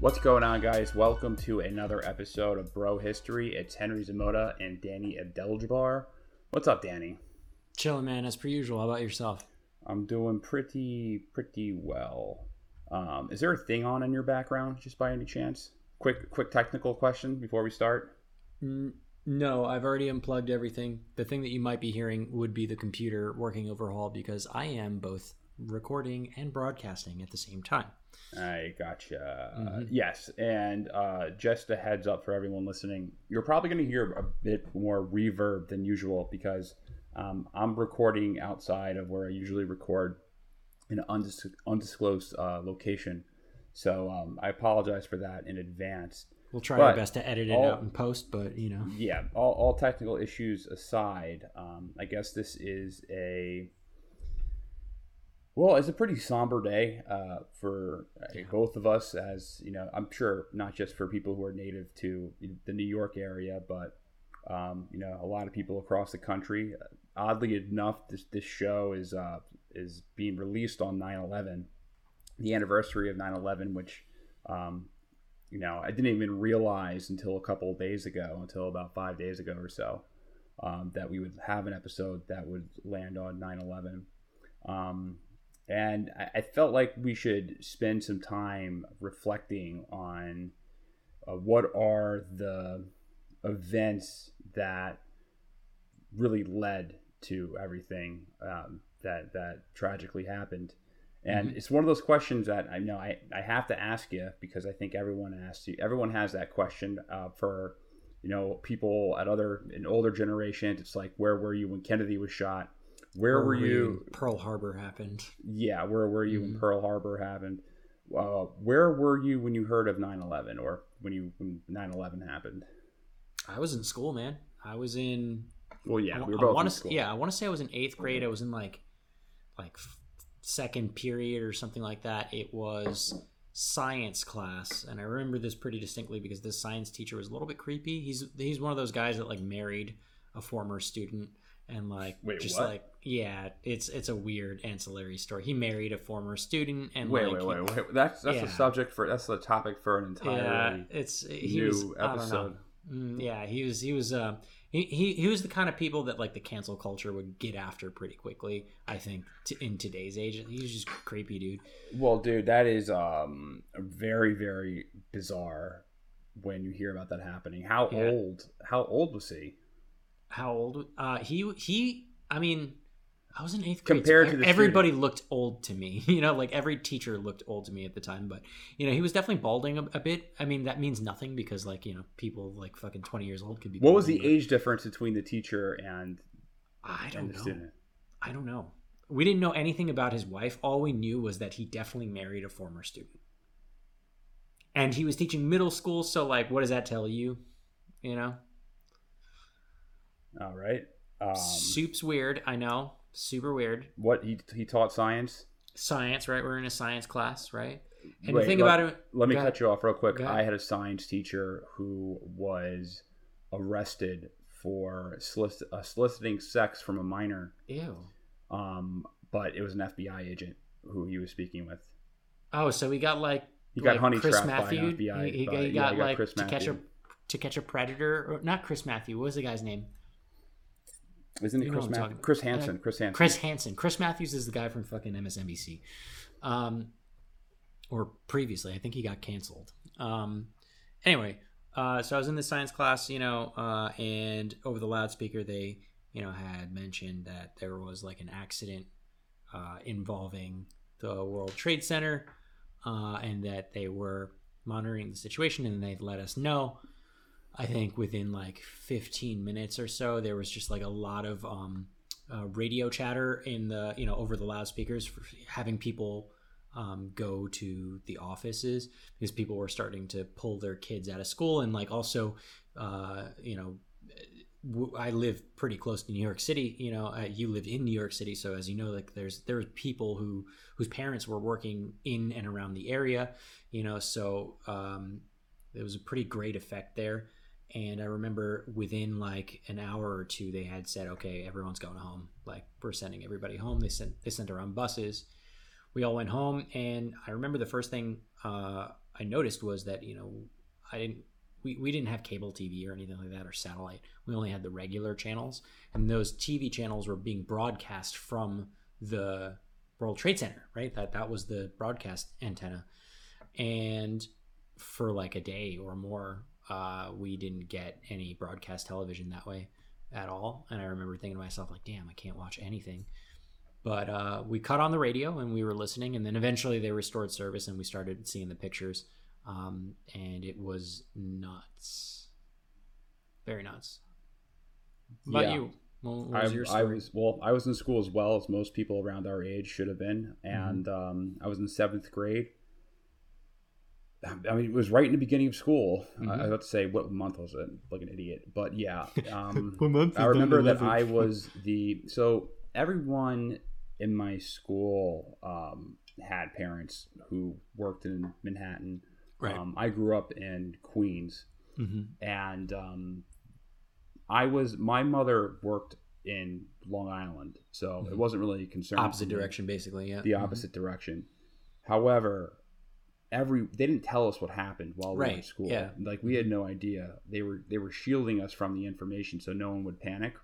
What's going on, guys? Welcome to another episode of Bro History. It's Henry Zamota and Danny Abdeljabbar. What's up, Danny? Chilling, man, as per usual. How about yourself? I'm doing pretty, pretty well. Um, is there a thing on in your background, just by any chance? Quick, quick technical question before we start. No, I've already unplugged everything. The thing that you might be hearing would be the computer working overhaul because I am both recording and broadcasting at the same time. I gotcha. Yes, and uh, just a heads up for everyone listening, you're probably going to hear a bit more reverb than usual because um, I'm recording outside of where I usually record in an undis- undisclosed uh, location. So um, I apologize for that in advance. We'll try our best to edit it all- out in post, but you know, Yeah, all, all technical issues aside, um, I guess this is a well, it's a pretty somber day uh, for uh, both of us. As you know, I'm sure not just for people who are native to the New York area, but um, you know, a lot of people across the country. Oddly enough, this this show is uh, is being released on 9/11, the anniversary of 9/11, which um, you know, I didn't even realize until a couple of days ago, until about five days ago or so, um, that we would have an episode that would land on 9 11. Um, and I, I felt like we should spend some time reflecting on uh, what are the events that really led to everything um, that that tragically happened. And it's one of those questions that I know I, I have to ask you because I think everyone asks you. Everyone has that question uh, for you know people at other in older generations. It's like where were you when Kennedy was shot? Where were you? Pearl Harbor happened. Yeah, where were you when Pearl Harbor happened? Uh, where were you when you heard of 9/11 or when you when 9/11 happened? I was in school, man. I was in. Well, yeah, I, we were both to. school. Yeah, I want to say I was in eighth grade. I was in like, like second period or something like that. It was science class, and I remember this pretty distinctly because this science teacher was a little bit creepy. He's he's one of those guys that like married a former student and like Wait, just what? like yeah, it's it's a weird ancillary story. He married a former student and Wait, like, wait, wait, wait. That's that's Yeah. the subject for that's the topic for an entire Yeah, it's he new was, I don't know. episode. Mm, yeah, he was he was uh he, he he was the kind of people that like the cancel culture would get after pretty quickly. I think t- in today's age, he was just creepy, dude. Well, dude, that is um very very bizarre when you hear about that happening. How Yeah. old? How old was he? How old? Uh, he he. I mean, I was in eighth grade. Compared so to the everybody looked old to me. You know, like every teacher looked old to me at the time. But you know, he was definitely balding a, a bit. I mean, that means nothing because like you know, people like fucking twenty years old could be. What was the age difference between the teacher and, I don't the know. student? I don't know. We didn't know anything about his wife. All we knew was that he definitely married a former student. And he was teaching middle school, so like what does that tell you? You know? All right. Um, Soup's weird, I know. Super weird. what he he taught science. Science, right? We're in a science class, right? And Wait, the thing let, about it Let me cut ahead. you off real quick. I had a science teacher who was arrested for solic- uh, soliciting sex from a minor, Ew. um, but it was an FBI agent who he was speaking with. Oh, so he got like He got like honey Chris trapped by Matthew. FBI He, he, he yeah, got he got like Chris to catch a to catch a predator, or not Chris Matthew. What was the guy's name? Isn't it Chris what I'm Matthew? talking- Chris Hansen. Chris Hansen. Chris Hansen. Chris Matthews is the guy from fucking MSNBC. Um, or previously, I think he got canceled. Um, anyway, Uh, so I was in the science class, you know, uh, and over the loudspeaker, they, you know, had mentioned that there was like an accident uh, involving the World Trade Center, uh, and that they were monitoring the situation, and they'd let us know. I think within like 15 minutes or so, there was just like a lot of um, uh, radio chatter in the, you know, over the loudspeakers, for having people um, go to the offices because people were starting to pull their kids out of school and like also uh, you know w- I live pretty close to New York City. You know, you live in New York City, so as you know, like there's there there's people who whose parents were working in and around the area. You know, so um, there was a pretty great effect there. And I remember within like an hour or two, they had said, "Okay, everyone's going home. Like we're sending everybody home." They sent they sent around buses we all went home and i remember the first thing uh, i noticed was that you know i didn't we, we didn't have cable tv or anything like that or satellite we only had the regular channels and those tv channels were being broadcast from the world trade center right that that was the broadcast antenna and for like a day or more uh, we didn't get any broadcast television that way at all and i remember thinking to myself like damn i can't watch anything but uh, we cut on the radio and we were listening, and then eventually they restored service and we started seeing the pictures, um, and it was nuts, very nuts. What about Yeah. you? I, I was well. I was in school as well as most people around our age should have been, Mm-hmm. and um, I was in seventh grade. I mean, it was right in the beginning of school. I, I Mm-hmm. was about to say what month was it? Like an idiot, but yeah. Um, What month I remember that I was the so everyone in my school um, had parents who worked in Manhattan. Right. Um, I grew up in Queens, mm-hmm. and um, I was my mother worked in Long Island, so it wasn't really a concern. Mm-hmm. Opposite direction, basically. Yeah. the opposite direction. However, every they didn't tell us what happened while we were in school. yeah. Like we had no idea. They were they were shielding us from the information so no one would panic.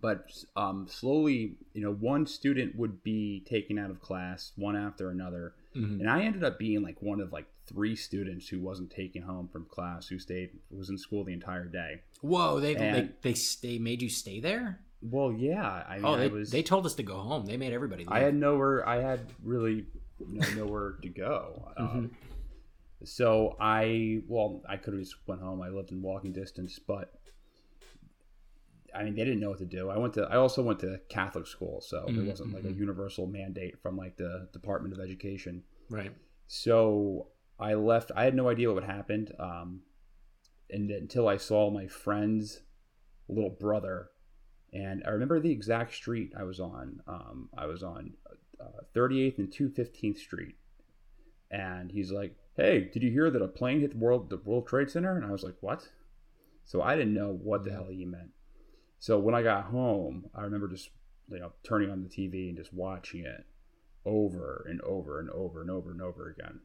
But um, slowly, you know, one student would be taken out of class, one after another, Mhm. and I ended up being like one of like three students who wasn't taken home from class, who stayed was in school the entire day. Whoa! They, they And- they they made you stay there. Well, yeah, I mean, Oh, they, was they told us to go home. They made everybody. Leave. I had nowhere. I had really know, nowhere to go. Um, so I well, I could have just went home. I lived in walking distance, but I mean, they didn't know what to do. I went to. I also went to Catholic school, so there Mhm, wasn't like a universal mandate from like the Department of Education. right. So I left. I had no idea what happened, um, and until I saw my friend's little brother, and I remember the exact street I was on. Um, I was on uh, 38th and 215th Street, and he's like, "Hey, did you hear that a plane hit the World the World Trade Center?" And I was like, "What?" So I didn't know what the hell he meant. So when I got home, I remember just you know turning on the TV and just watching it over and over and over and over and over again.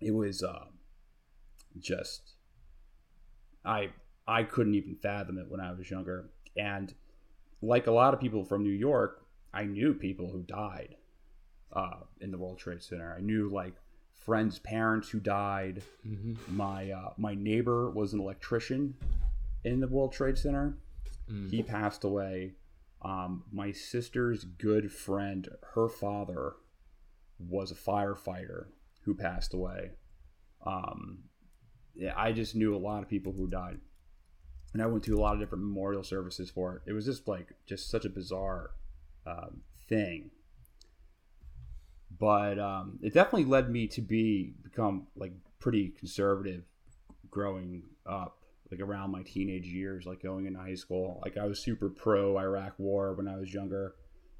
It was uh, just I I couldn't even fathom it when I was younger, and like a lot of people from New York, I knew people who died uh, in the World Trade Center. I knew like friends' parents who died. hmm My uh, my neighbor was an electrician in the World Trade Center. Mm. He passed away. Um, my sister's good friend, her father was a firefighter who passed away. Um, yeah, I just knew a lot of people who died, and I went to a lot of different memorial services for it. It was just like just such a bizarre um, thing, but um, it definitely led me to be become like pretty conservative growing up like around my teenage years like going into high school. Like i was super pro iraq war when i was younger.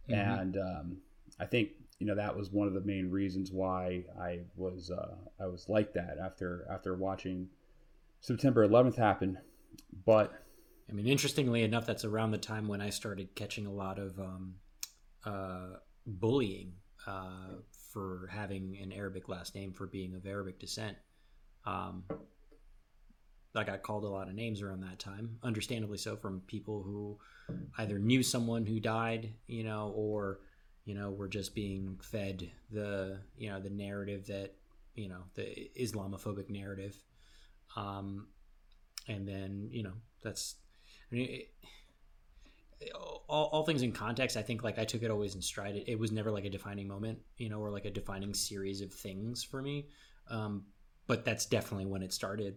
And um, i think you know that was one of the main reasons why i was uh, i was like that after after watching september 11th happen. But I mean, interestingly enough, that's around the time when I started catching a lot of um, uh, bullying uh, for having an Arabic last name, for being of Arabic descent. Um, I got called a lot of names around that time, understandably so, from people who either knew someone who died, you know, or you know were just being fed the you know the narrative that you know the Islamophobic narrative. Um, and then you know that's I mean, it, all, all things in context. I think like I took it always in stride. It, it was never like a defining moment, you know, or like a defining series of things for me. Um, but that's definitely when it started,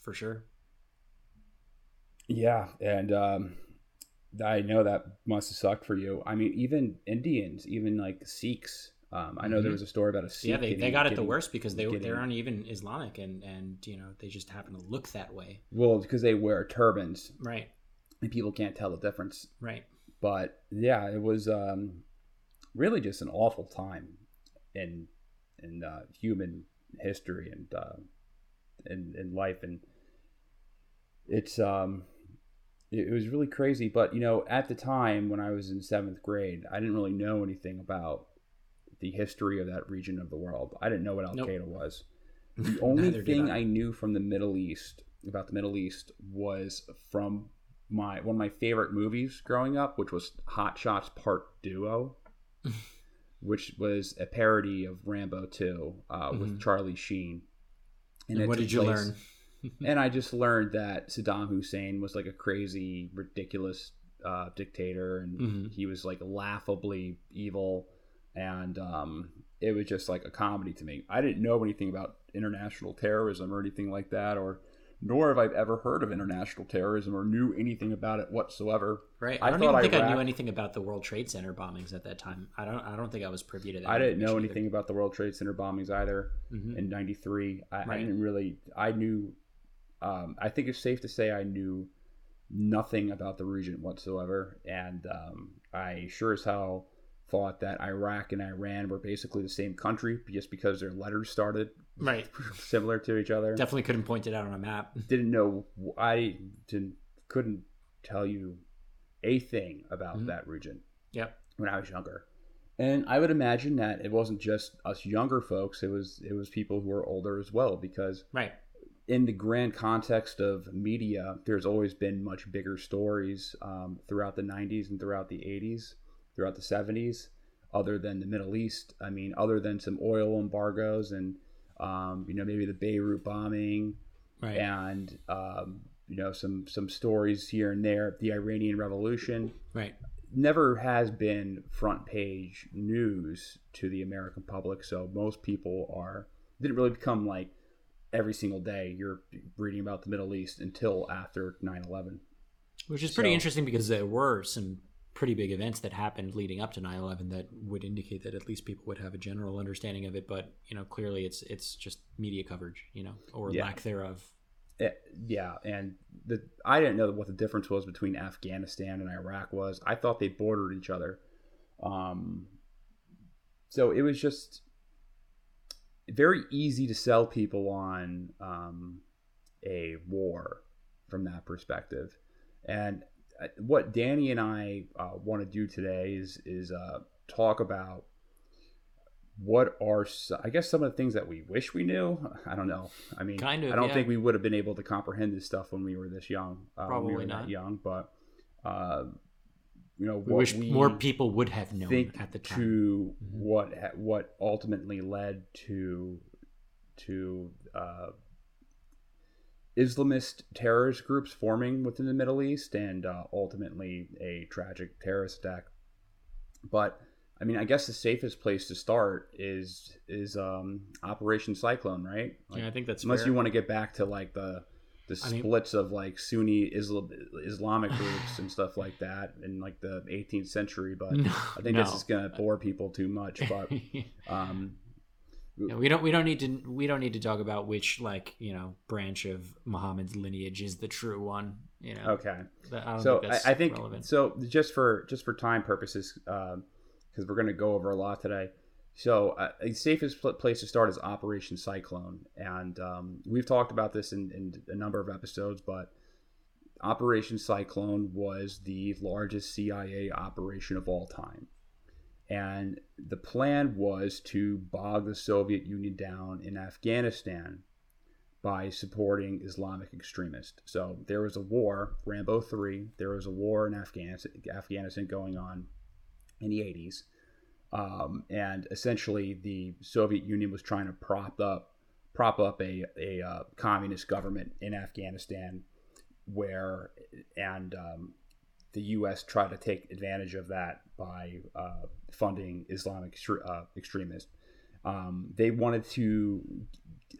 for sure. Yeah, and um, I know that must have sucked for you. I mean, even Indians, even like Sikhs. Um, I know there Mhm. was a story about a Sikh. yeah, they, they got it the worst because they getting- they aren't even Islamic, and and you know they just happen to look that way. Well, because they wear turbans Right, and people can't tell the difference. right. But yeah, it was um, really just an awful time in in uh, human history and uh, in in life, and it's um, it, it was really crazy. But you know, at the time when I was in seventh grade, I didn't really know anything about the history of that region of the world. I didn't know what Al Nope. Qaeda was. The only thing I. I knew from the Middle East about the Middle East was from my one of my favorite movies growing up, which was Hot Shots Part Deux, which was a parody of Rambo 2 uh, with Mhm. Charlie Sheen. And it what did you place- learn? and I just learned that Saddam Hussein was like a crazy, ridiculous uh, dictator, and Mhm. he was like laughably evil, and um, it was just like a comedy to me. I didn't know anything about international terrorism or anything like that, or nor have I ever heard of international terrorism or knew anything about it whatsoever. Right. I I, don't even think I knew anything about the World Trade Center bombings at that time. I don't. I don't think I was privy to that. I didn't know anything about the World Trade Center bombings either. Mhm. in '93. I, I didn't really. I knew. Um, I think it's safe to say I knew nothing about the region whatsoever, and um, I sure as hell thought that Iraq and Iran were basically the same country just because their letters started Right. similar to each other. Definitely couldn't point it out on a map. Didn't know. I didn't. Couldn't tell you a thing about Mhm. that region Yep. when I was younger. And I would imagine that it wasn't just us younger folks; it was it was people who were older as well. Because Right. in the grand context of media, there's always been much bigger stories um, throughout the 90s and throughout the 80s, throughout the 70s, other than the Middle East. I mean, other than some oil embargoes and, um, you know, maybe the Beirut bombing Right. and, um, you know, some, some stories here and there, the Iranian Revolution Right. never has been front page news to the American public. So most people are didn't really become like every single day you're reading about the Middle East until after 9/11. Which is pretty So- interesting because there were some pretty big events that happened leading up to 9/11 that would indicate that at least people would have a general understanding of it. But you know, clearly it's it's just media coverage, you know, or Yeah. lack thereof. Eh, yeah, and the I didn't know what the difference was between Afghanistan and Iraq was. I thought they bordered each other. Um, so it was just very easy to sell people on um, a war from that perspective. And what Danny and I uh, want to do today is is uh, talk about what are I guess some of the things that we wish we knew. I don't know. I mean, Kind of, I don't yeah. think we would have been able to comprehend this stuff when we were this young. Uh, we Probably were not. young, but uh, you know, We what wish we more people would have known at the time. to Mhm. what what ultimately led to to uh, Islamist terrorist groups forming within the Middle East and uh, ultimately a tragic terrorist attack. But I mean, I guess the safest place to start is is um, Operation Cyclone, right? Like, yeah, I think that's unless fair. you want to get back to like the the I mean- splits of like Sunni Islam, Islamic groups and stuff like that in like the 18th century, but No, I think this is gonna bore people too much. But um, Yeah, we don't we don't need to we don't need to talk about which like you know branch of Muhammad's lineage is the true one. You know. okay, I so think I, I think relevant. so. Just for just for time purposes, because we're gonna go over a lot today. So uh, the safest place to start is Operation Cyclone, and um, we've talked about this in, in a number of episodes. But Operation Cyclone was the largest CIA operation of all time, and the plan was to bog the Soviet Union down in Afghanistan by supporting Islamic extremists. So there was a war, Rambo 3, there was a war in Afghanistan, Afghanistan going on in the 80s. Um, and essentially, the Soviet Union was trying to prop up prop up a a uh, communist government in Afghanistan, where and um, the U.S. tried to take advantage of that by uh, funding Islamic uh, extremists. Um, they wanted to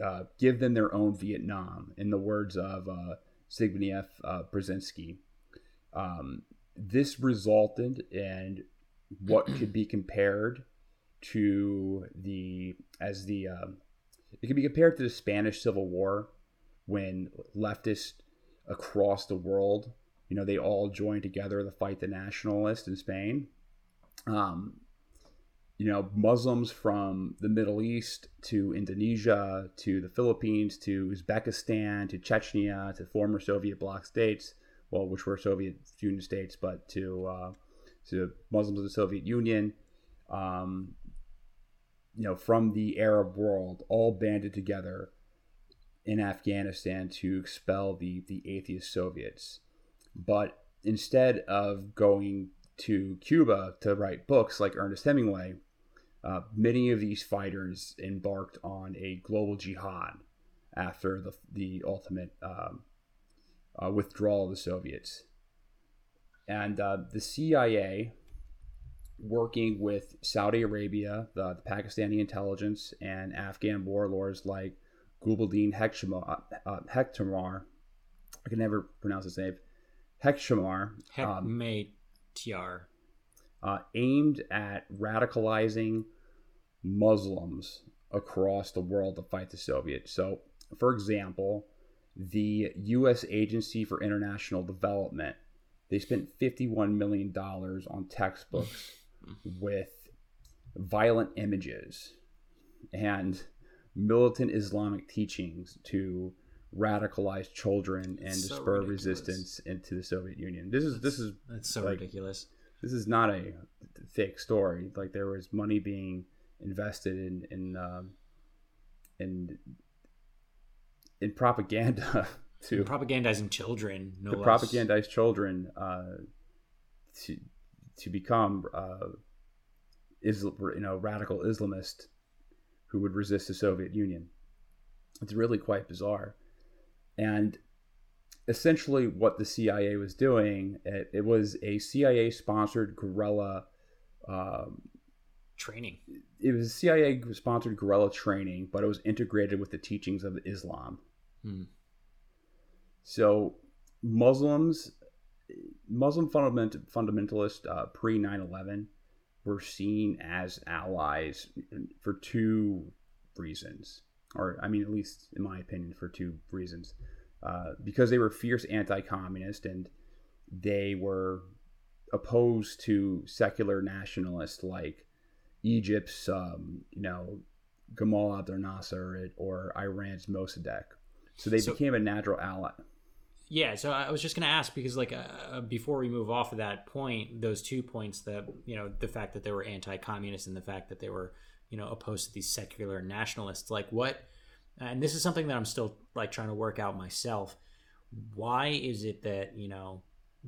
uh, give them their own Vietnam, in the words of uh, Zbigniew uh, Brzezinski. Um, this resulted in what could be compared to the as the um, it can be compared to the Spanish Civil War when leftists across the world, you know, they all joined together to fight the nationalists in Spain. Um, you know, Muslims from the Middle East to Indonesia to the Philippines to Uzbekistan to Chechnya to former Soviet bloc states, well, which were Soviet Union states, but to uh, to Muslims of the Soviet Union, um, you know, from the Arab world, all banded together in Afghanistan to expel the the atheist Soviets. But instead of going to Cuba to write books like Ernest Hemingway, uh, many of these fighters embarked on a global jihad after the, the ultimate um, uh, withdrawal of the Soviets. And uh, the CIA, working with Saudi Arabia, the, the, Pakistani intelligence, and Afghan warlords like Gulbuddin Hektamar, uh, I can never pronounce his name, Hektamar. Hekmatyar. Um, uh, aimed at radicalizing Muslims across the world to fight the Soviets. So, for example, the U.S. Agency for International Development they spent $51 million on textbooks with violent images and militant Islamic teachings to radicalize children and so spur ridiculous. resistance into the Soviet Union. This is this is that's so like, ridiculous. This is not a fake story. Like there was money being invested in in um, in in propaganda to propagandizing children. No to less. propagandize children uh, to to become uh, you know radical Islamist who would resist the Soviet Union. It's really quite bizarre, and essentially what the CIA was doing it, it was a CIA sponsored guerrilla um, training. It was CIA sponsored guerrilla training, but it was integrated with the teachings of Islam. Hmm. So Muslims, Muslim fundament, fundamentalists uh, pre 9 11 were seen as allies for two reasons, or I mean, at least in my opinion, for two reasons. Uh, because they were fierce anti communist and they were opposed to secular nationalists like Egypt's, um, you know, Gamal Abdel Nasser or Iran's Mossadegh. So they so, became a natural ally. Yeah, so I was just going to ask because, like, uh, before we move off of that point, those two points that you know, the fact that they were anti-communist and the fact that they were, you know, opposed to these secular nationalists. Like, what? And this is something that I'm still like trying to work out myself. Why is it that you know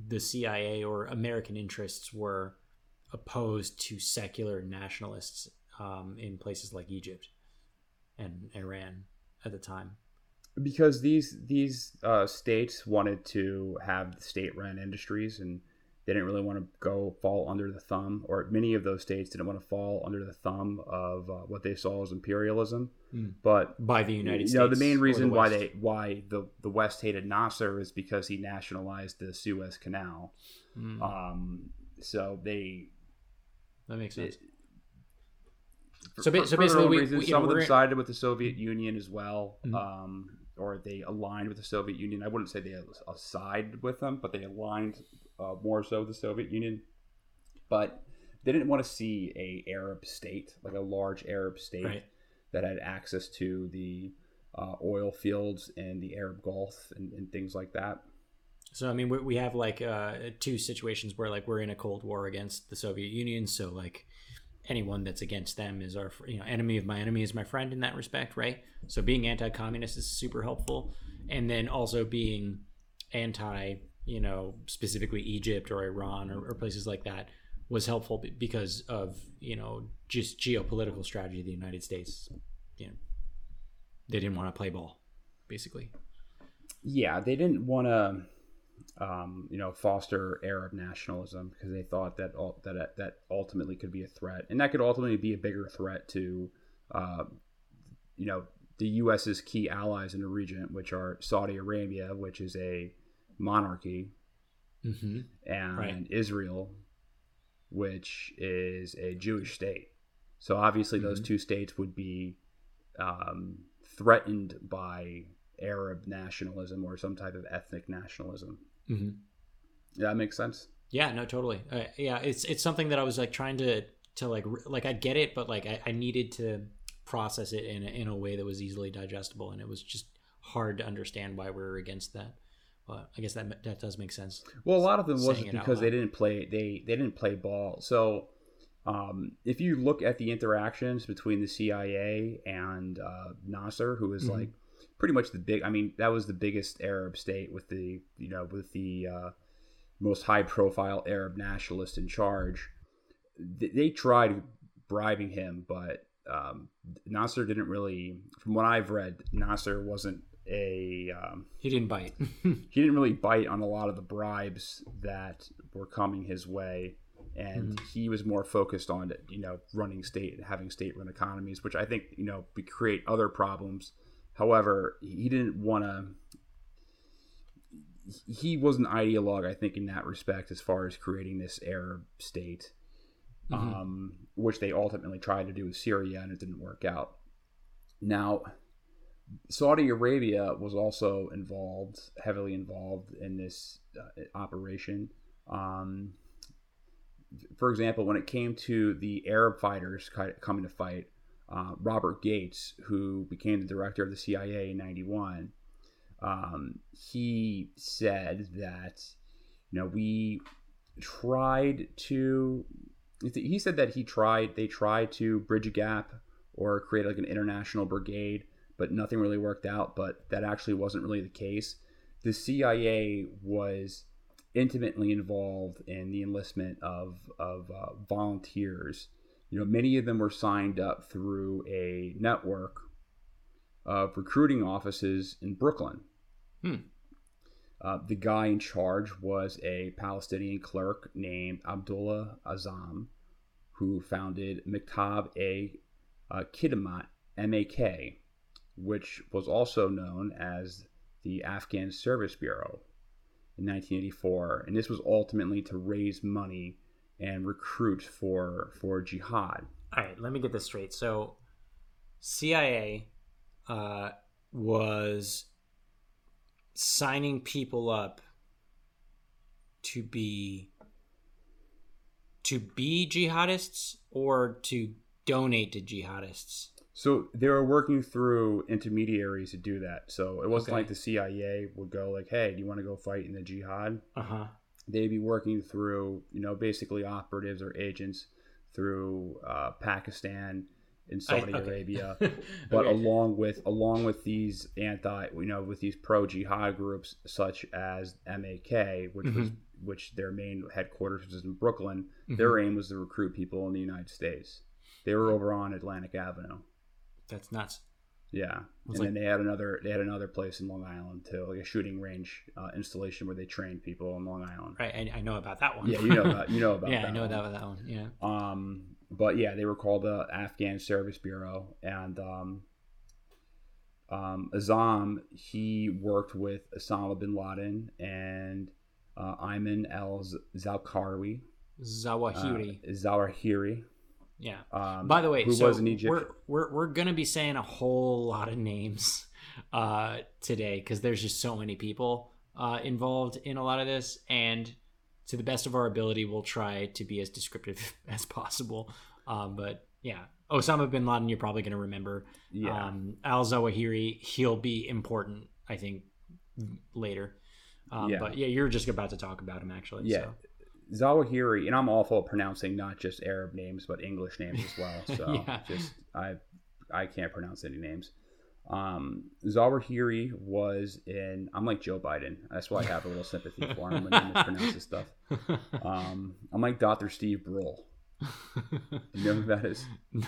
the CIA or American interests were opposed to secular nationalists um, in places like Egypt and Iran at the time. Because these these uh, states wanted to have state-run industries, and they didn't really want to go fall under the thumb, or many of those states didn't want to fall under the thumb of uh, what they saw as imperialism. Mm. But by the United you States, know, the main reason the why they why the the West hated Nasser is because he nationalized the Suez Canal. Mm. Um, so they that makes sense. It, so, for, so basically, we, reasons, we, some know, of them sided with the Soviet Union as well, mm-hmm. um, or they aligned with the Soviet Union. I wouldn't say they sided with them, but they aligned uh, more so the Soviet Union. But they didn't want to see a Arab state, like a large Arab state, right. that had access to the uh, oil fields and the Arab Gulf and, and things like that. So I mean, we, we have like uh, two situations where like we're in a cold war against the Soviet Union. So like anyone that's against them is our you know enemy of my enemy is my friend in that respect, right? So being anti-communist is super helpful, and then also being anti, you know, specifically Egypt or Iran or, or places like that was helpful because of you know just geopolitical strategy of the United States. You know, they didn't want to play ball, basically. Yeah, they didn't want to, um, you know, foster Arab nationalism because they thought that that that ultimately could be a threat, and that could ultimately be a bigger threat to, uh, you know, the U.S.'s key allies in the region, which are Saudi Arabia, which is a monarchy, Mm-hmm. and Right. Israel, which is a Jewish state. So obviously, those Mhm. two states would be um, threatened by Arab nationalism or some type of ethnic nationalism. Mm-hmm. Yeah, that makes sense. Yeah, no, totally. Uh, yeah, it's it's something that I was like trying to to like like I get it, but like I, I needed to process it in a, in a way that was easily digestible, and it was just hard to understand why we are against that. But I guess that that does make sense. Well, a lot of them wasn't because they didn't play they they didn't play ball. So um, if you look at the interactions between the CIA and uh, Nasser, who was Mhm. like pretty much the big, I mean, that was the biggest Arab state with the you know with the uh, most high profile Arab nationalist in charge. They, they tried bribing him, but um, Nasser didn't really. From what I've read, Nasser wasn't a um, He didn't bite. he didn't really bite on a lot of the bribes that were coming his way and he was more focused on you know running state and having state run economies which i think you know create other problems. However he didn't want to he was an ideologue i think in that respect as far as creating this arab state um, which they ultimately tried to do with syria and it didn't work out. Now Saudi Arabia was also involved, heavily involved in this uh, operation. Um, for example, when it came to the Arab fighters coming to fight, uh, Robert Gates, who became the director of the CIA in '91, um, he said that you know we tried to. He said that he tried. They tried to bridge a gap or create like an international brigade but nothing really worked out. But that actually wasn't really the case. The CIA was intimately involved in the enlistment of of uh, volunteers. You know, many of them were signed up through a network of recruiting offices in Brooklyn. Hmm. Uh, the guy in charge was a Palestinian clerk named Abdullah Azam, who founded Maktab a uh, Kidmat, M-A-K, which was also known as the Afghan Service Bureau in 1984. And this was ultimately to raise money and recruit for for jihad. All right, let me get this straight. So, CIA uh, was signing people up to be to be jihadists or to donate to jihadists. So they were working through intermediaries to do that. So it wasn't Okay. like the CIA would go like, "Hey, do you want to go fight in the jihad?" Uh huh. They'd be working through, you know, basically operatives or agents through uh, Pakistan and Saudi okay. Arabia. but Okay. along with along with these anti you know with these pro jihad groups such as MAK which was Mm-hmm. which their main headquarters was in Brooklyn their aim was to recruit people in the United States they were over on Atlantic Avenue That's nuts. yeah and then they had another they had another place in Long Island too like a shooting range uh, installation where they trained people in Long Island Right, I, I know about that one. yeah you know about you know about yeah, I know one. about that one. Yeah. Um, but yeah, they were called the Afghan Service Bureau, and um, um, Azam he worked with Osama bin Laden and uh, Ayman al Zawahiri. Zawahiri. Uh, Zawahiri. Yeah. Um, By the way, who so was an Egyptian? we're we're we're gonna be saying a whole lot of names uh, today because there's just so many people uh, involved in a lot of this, and to the best of our ability, we'll try to be as descriptive as possible. Um, but yeah, Osama bin Laden, you're probably gonna remember. Yeah. Um, Al Zawahiri, he'll be important, I think, later. Um, Yeah. But yeah, you're just about to talk about him actually. Yeah. So. Zawahiri, and I'm awful at pronouncing not just Arab names but English names as well. So Yeah. just I I can't pronounce any names. Um, Zawahiri was in. I'm like Joe Biden. That's why I have a little sympathy for him when he mispronounces stuff. Um, I'm like Dr. Steve Brule. You know who that is?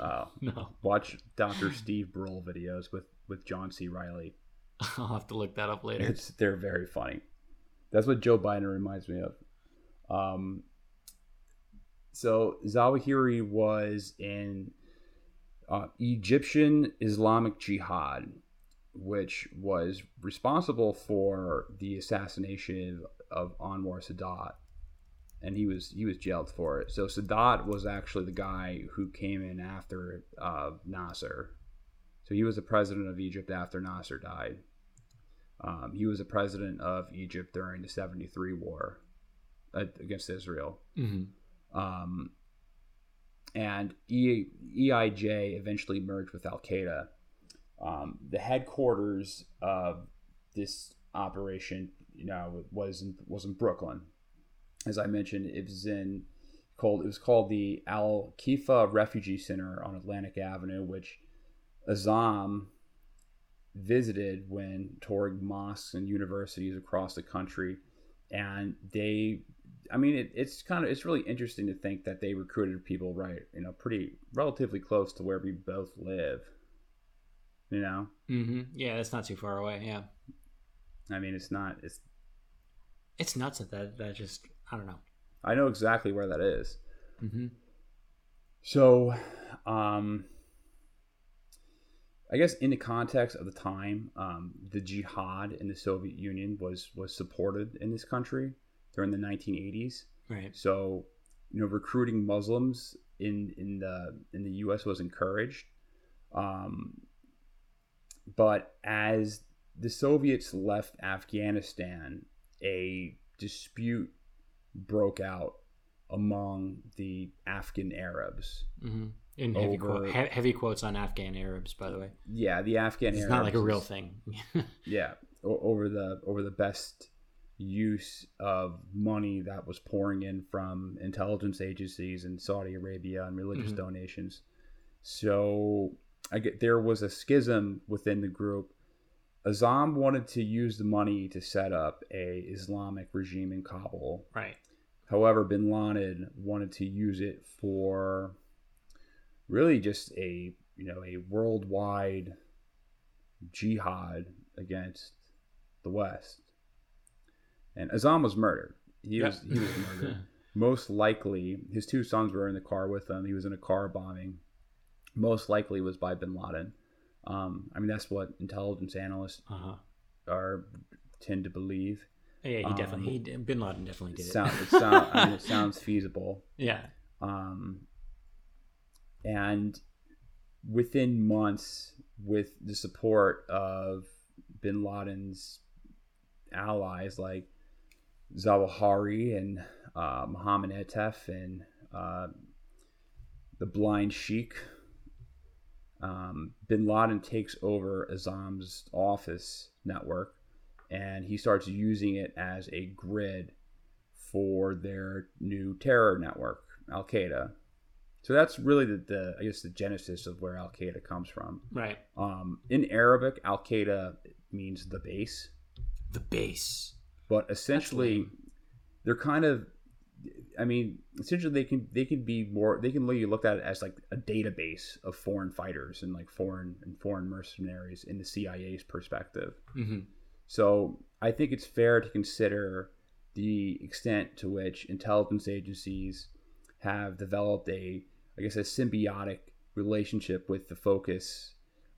Oh, no, watch Dr. Steve Brule videos with with John C. Reilly. I'll have to look that up later. It's they're very funny. That's what Joe Biden reminds me of. Um, so Zawahiri was in uh, Egyptian Islamic Jihad, which was responsible for the assassination of Anwar Sadat, and he was he was jailed for it. So Sadat was actually the guy who came in after uh, Nasser. So he was the president of Egypt after Nasser died. Um, he was the president of Egypt during the 73 war against Israel. hmm Um, and e- EIJ eventually merged with Al Qaeda. Um, the headquarters of this operation, you know, was in, was in Brooklyn. As I mentioned, it was in called it was called the Al Kifa Refugee Center on Atlantic Avenue, which Azam visited when touring mosques and universities across the country, and they I mean, it, it's kind of it's really interesting to think that they recruited people right, you know, pretty relatively close to where we both live. You know, hmm Yeah, that's not too far away. Yeah, I mean, it's not. It's it's nuts that that, that just I don't know. I know exactly where that is. hmm So, um, I guess in the context of the time, um, the jihad in the Soviet Union was was supported in this country during the 1980s. Right. So, you know, recruiting Muslims in in the in the U.S. was encouraged. Um, but as the Soviets left Afghanistan, a dispute broke out among the Afghan Arabs. hmm In heavy, Over- quote, heavy quotes on Afghan Arabs, by the way. Yeah, the Afghan It's Arabs. not like a real thing. Yeah, over the over the best use of money that was pouring in from intelligence agencies in Saudi Arabia and religious Mhm. donations. So I get there was a schism within the group. Azam wanted to use the money to set up a Islamic regime in Kabul. right. However, Bin Laden wanted to use it for really just a you know a worldwide jihad against the West. And Azam was murdered. He was he was murdered. Most likely, his two sons were in the car with him. He was in a car bombing. Most likely was by Bin Laden. Um, I mean, that's what intelligence analysts Uh huh. are tend to believe. Yeah, he Um, definitely. He, did- Bin Laden definitely It, did it. sound, it, sound, I mean, it sounds feasible. yeah. um, and within months, with the support of Bin Laden's allies like Zawahiri and uh, Mohammed Atef and uh, the Blind Sheikh, um, Bin Laden takes over Azam's office network, and he starts using it as a grid for their new terror network, Al Qaeda. So that's really the, the I guess the genesis of where Al Qaeda comes from. Right. Um, in Arabic, Al Qaeda means the base, The base. But essentially they're kind of I mean, essentially they can they can be more they can really look at it as like a database of foreign fighters and like foreign and foreign mercenaries in the CIA's perspective. hmm So I think it's fair to consider the extent to which intelligence agencies have developed a, I guess, a symbiotic relationship with the focus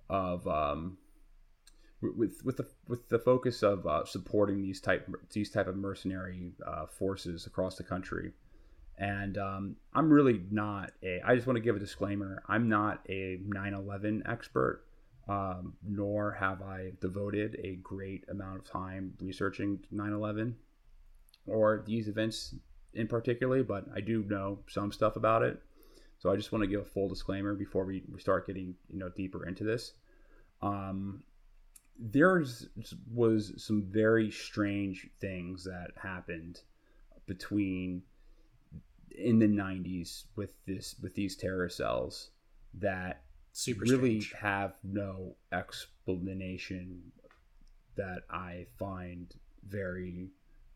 of, um, with with the with the focus of uh, supporting these type these type of mercenary uh, forces across the country. And um, I'm really not a. I just want to give a disclaimer. I'm not a 9/11 expert um, nor have I devoted a great amount of time researching 9 11 or these events in particular, but I do know some stuff about it. So I just want to give a full disclaimer before we, we start getting you know deeper into this. Um, there's was some very strange things that happened between in the 90s with this with these terror cells that Super really strange. have no explanation that I find very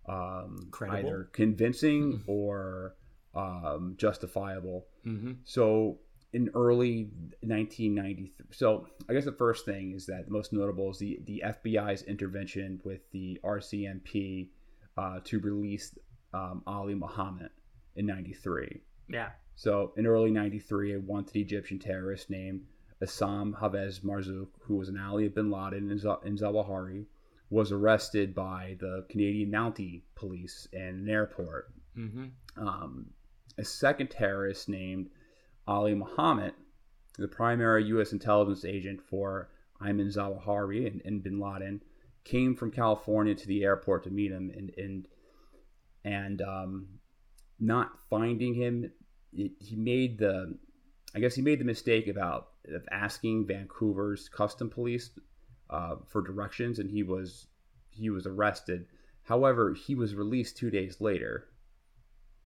um, Credible? either convincing or um, justifiable. Mm-hmm. So in early 1993, so I guess the first thing is that the most notable is the the FBI's intervention with the RCMP uh, to release um, Ali Muhammad in '93. Yeah. So in early '93, a wanted Egyptian terrorist named Assam Hafez Marzouk, who was an ally of Bin Laden in, Z- in Zawahiri, was arrested by the Canadian Mountie Police in an airport. Mm-hmm. Um, a second terrorist named Ali Muhammad, the primary U.S. intelligence agent for Ayman Zawahiri and, and Bin Laden, came from California to the airport to meet him, and and and um, not finding him, it, he made the, I guess he made the mistake about of asking Vancouver's custom police uh, for directions, and he was he was arrested. However, he was released two days later.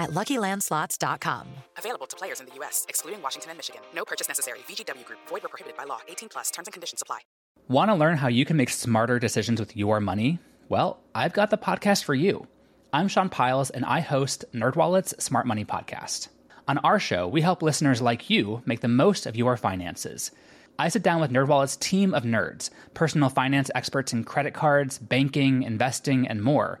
at luckylandslots.com. Available to players in the U.S., excluding Washington and Michigan. No purchase necessary. VGW Group, void or prohibited by law. 18 plus terms and conditions apply. Want to learn how you can make smarter decisions with your money? Well, I've got the podcast for you. I'm Sean Pyles, and I host NerdWallet's Smart Money Podcast. On our show, we help listeners like you make the most of your finances. I sit down with NerdWallet's team of nerds, personal finance experts in credit cards, banking, investing, and more.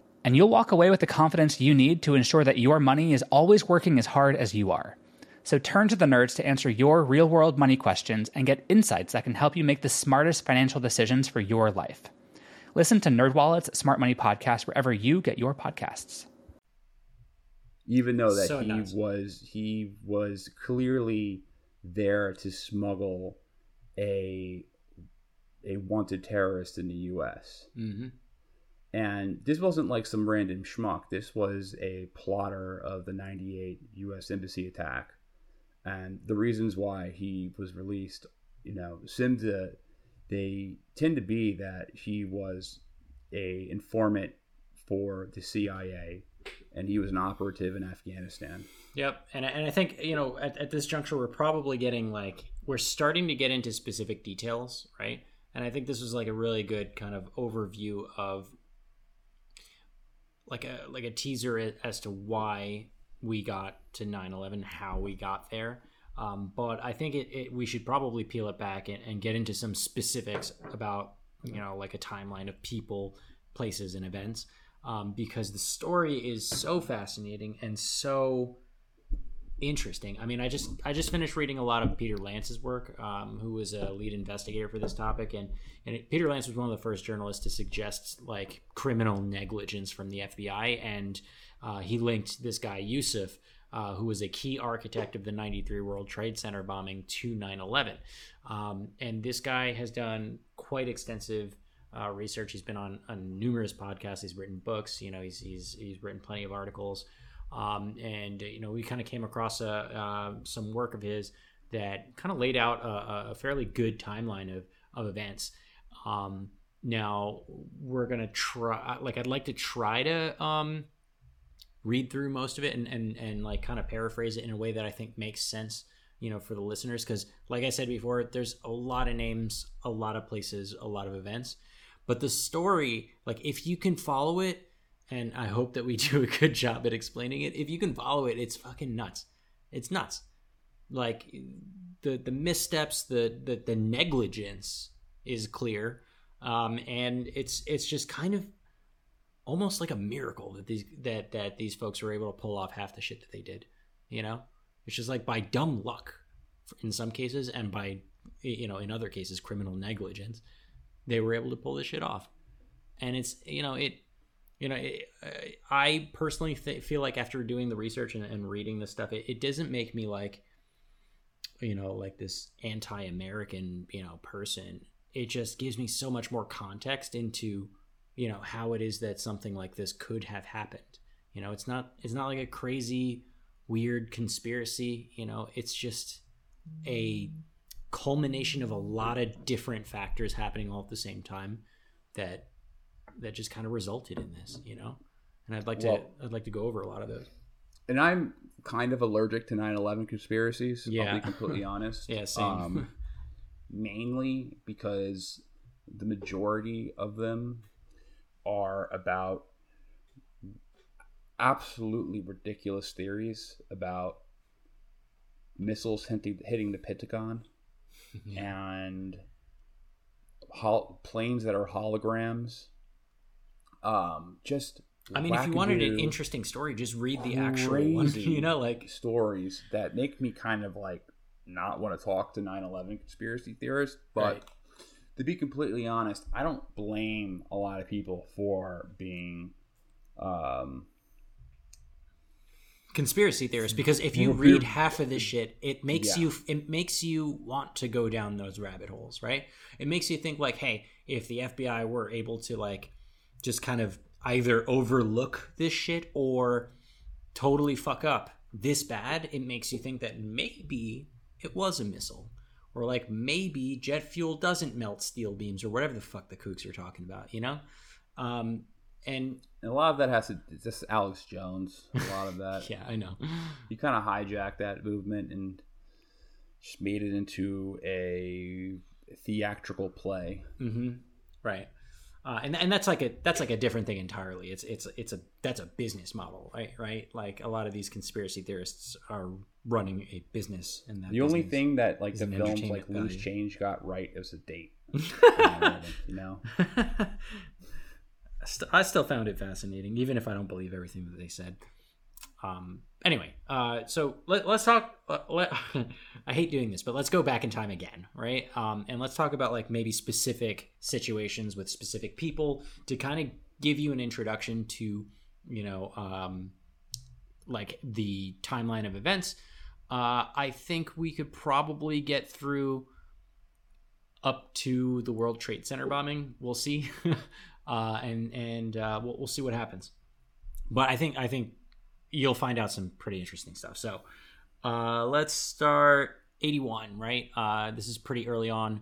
And you'll walk away with the confidence you need to ensure that your money is always working as hard as you are. So turn to the nerds to answer your real world money questions and get insights that can help you make the smartest financial decisions for your life. Listen to NerdWallet's Smart Money Podcast wherever you get your podcasts. even though that So he nuts. was he was clearly there to smuggle a a wanted terrorist in the U.S. Mm-hmm. And this wasn't like some random schmuck. This was a plotter of the '98 U.S. embassy attack, and the reasons why he was released, you know, seem to they tend to be that he was a informant for the CIA, and he was an operative in Afghanistan. Yep, and and I think you know at, at this juncture we're probably getting like we're starting to get into specific details, right? And I think this was like a really good kind of overview of like a like a teaser as to why we got to 9-11 how we got there. Um, but i think it, it we should probably peel it back and, and get into some specifics about you know like a timeline of people places and events. Um, because the story is so fascinating and so interesting. I mean, I just I just finished reading a lot of Peter Lance's work, um, who was a lead investigator for this topic, and and it, Peter Lance was one of the first journalists to suggest like criminal negligence from the FBI, and uh, he linked this guy Yusuf. Uh, who was a key architect of the 93 World Trade Center bombing to 9 11. Um, and this guy has done quite extensive uh, research. He's been on, on numerous podcasts. He's written books. You know, he's, he's, he's written plenty of articles. Um, and you know we kind of came across a, uh, some work of his that kind of laid out a, a fairly good timeline of, of events. Um, now we're gonna try, like I'd like to try to um, read through most of it and, and and like kind of paraphrase it in a way that I think makes sense, you know, for the listeners. Because like I said before, there's a lot of names, a lot of places, a lot of events, but the story, like if you can follow it and I hope that we do a good job at explaining it. If you can follow it, it's fucking nuts. It's nuts. Like the the missteps, the the, the negligence is clear, um, and it's it's just kind of almost like a miracle that these that that these folks were able to pull off half the shit that they did. You know, it's just like by dumb luck in some cases, and by you know in other cases criminal negligence, they were able to pull this shit off. And it's you know it you know, it, uh, I personally th- feel like after doing the research and, and reading this stuff, it, it doesn't make me like, you know, like this anti-American, you know, person. It just gives me so much more context into, you know, how it is that something like this could have happened. You know, it's not it's not like a crazy, weird conspiracy. You know, it's just a culmination of a lot of different factors happening all at the same time that that just kind of resulted in this, you know. And I'd like to Well- I'd like to go over a lot of those. and I'm kind of allergic to 9/11 conspiracies. I'll Yeah. be completely honest. Yeah, same. Um, mainly because the majority of them are about absolutely ridiculous theories about missiles hitting, hitting the Pentagon and hol- planes that are holograms. Um, just I mean, if you wanted an interesting story, just read the actual one. You know, like stories that make me kind of like not want to talk to 9-11 conspiracy theorists but Right. to be completely honest i don't blame a lot of people for being um conspiracy theorists because if you read half of this shit it makes Yeah. you it makes you want to go down those rabbit holes right it makes you think like hey if the fbi were able to like just kind of either overlook this shit or totally fuck up. This bad it makes you think that maybe it was a missile. Or like maybe jet fuel doesn't melt steel beams or whatever the fuck the kooks are talking about you know? Um and and a lot of that has to just alex jones a lot of that. Yeah i know. He kind of hijacked that movement and just made it into a theatrical play. Mm-hmm. Right. Uh, and and that's like a that's like a different thing entirely. It's it's it's a that's a business model, right? Right. Like a lot of these conspiracy theorists are running a business, and that the only thing that like the films like loose change got right was the date you know I still found it fascinating, even if I don't believe everything that they said. Um. Anyway, uh, so let, let's talk. Uh, let, I hate doing this, but let's go back in time again, right? Um, and let's talk about like maybe specific situations with specific people to kind of give you an introduction to, you know, um, like the timeline of events. Uh, I think we could probably get through up to the World Trade Center bombing. We'll see, uh, and and uh, we'll, we'll see what happens. But I think I think you'll find out some pretty interesting stuff. So uh, let's start 81. Right, uh, this is pretty early on.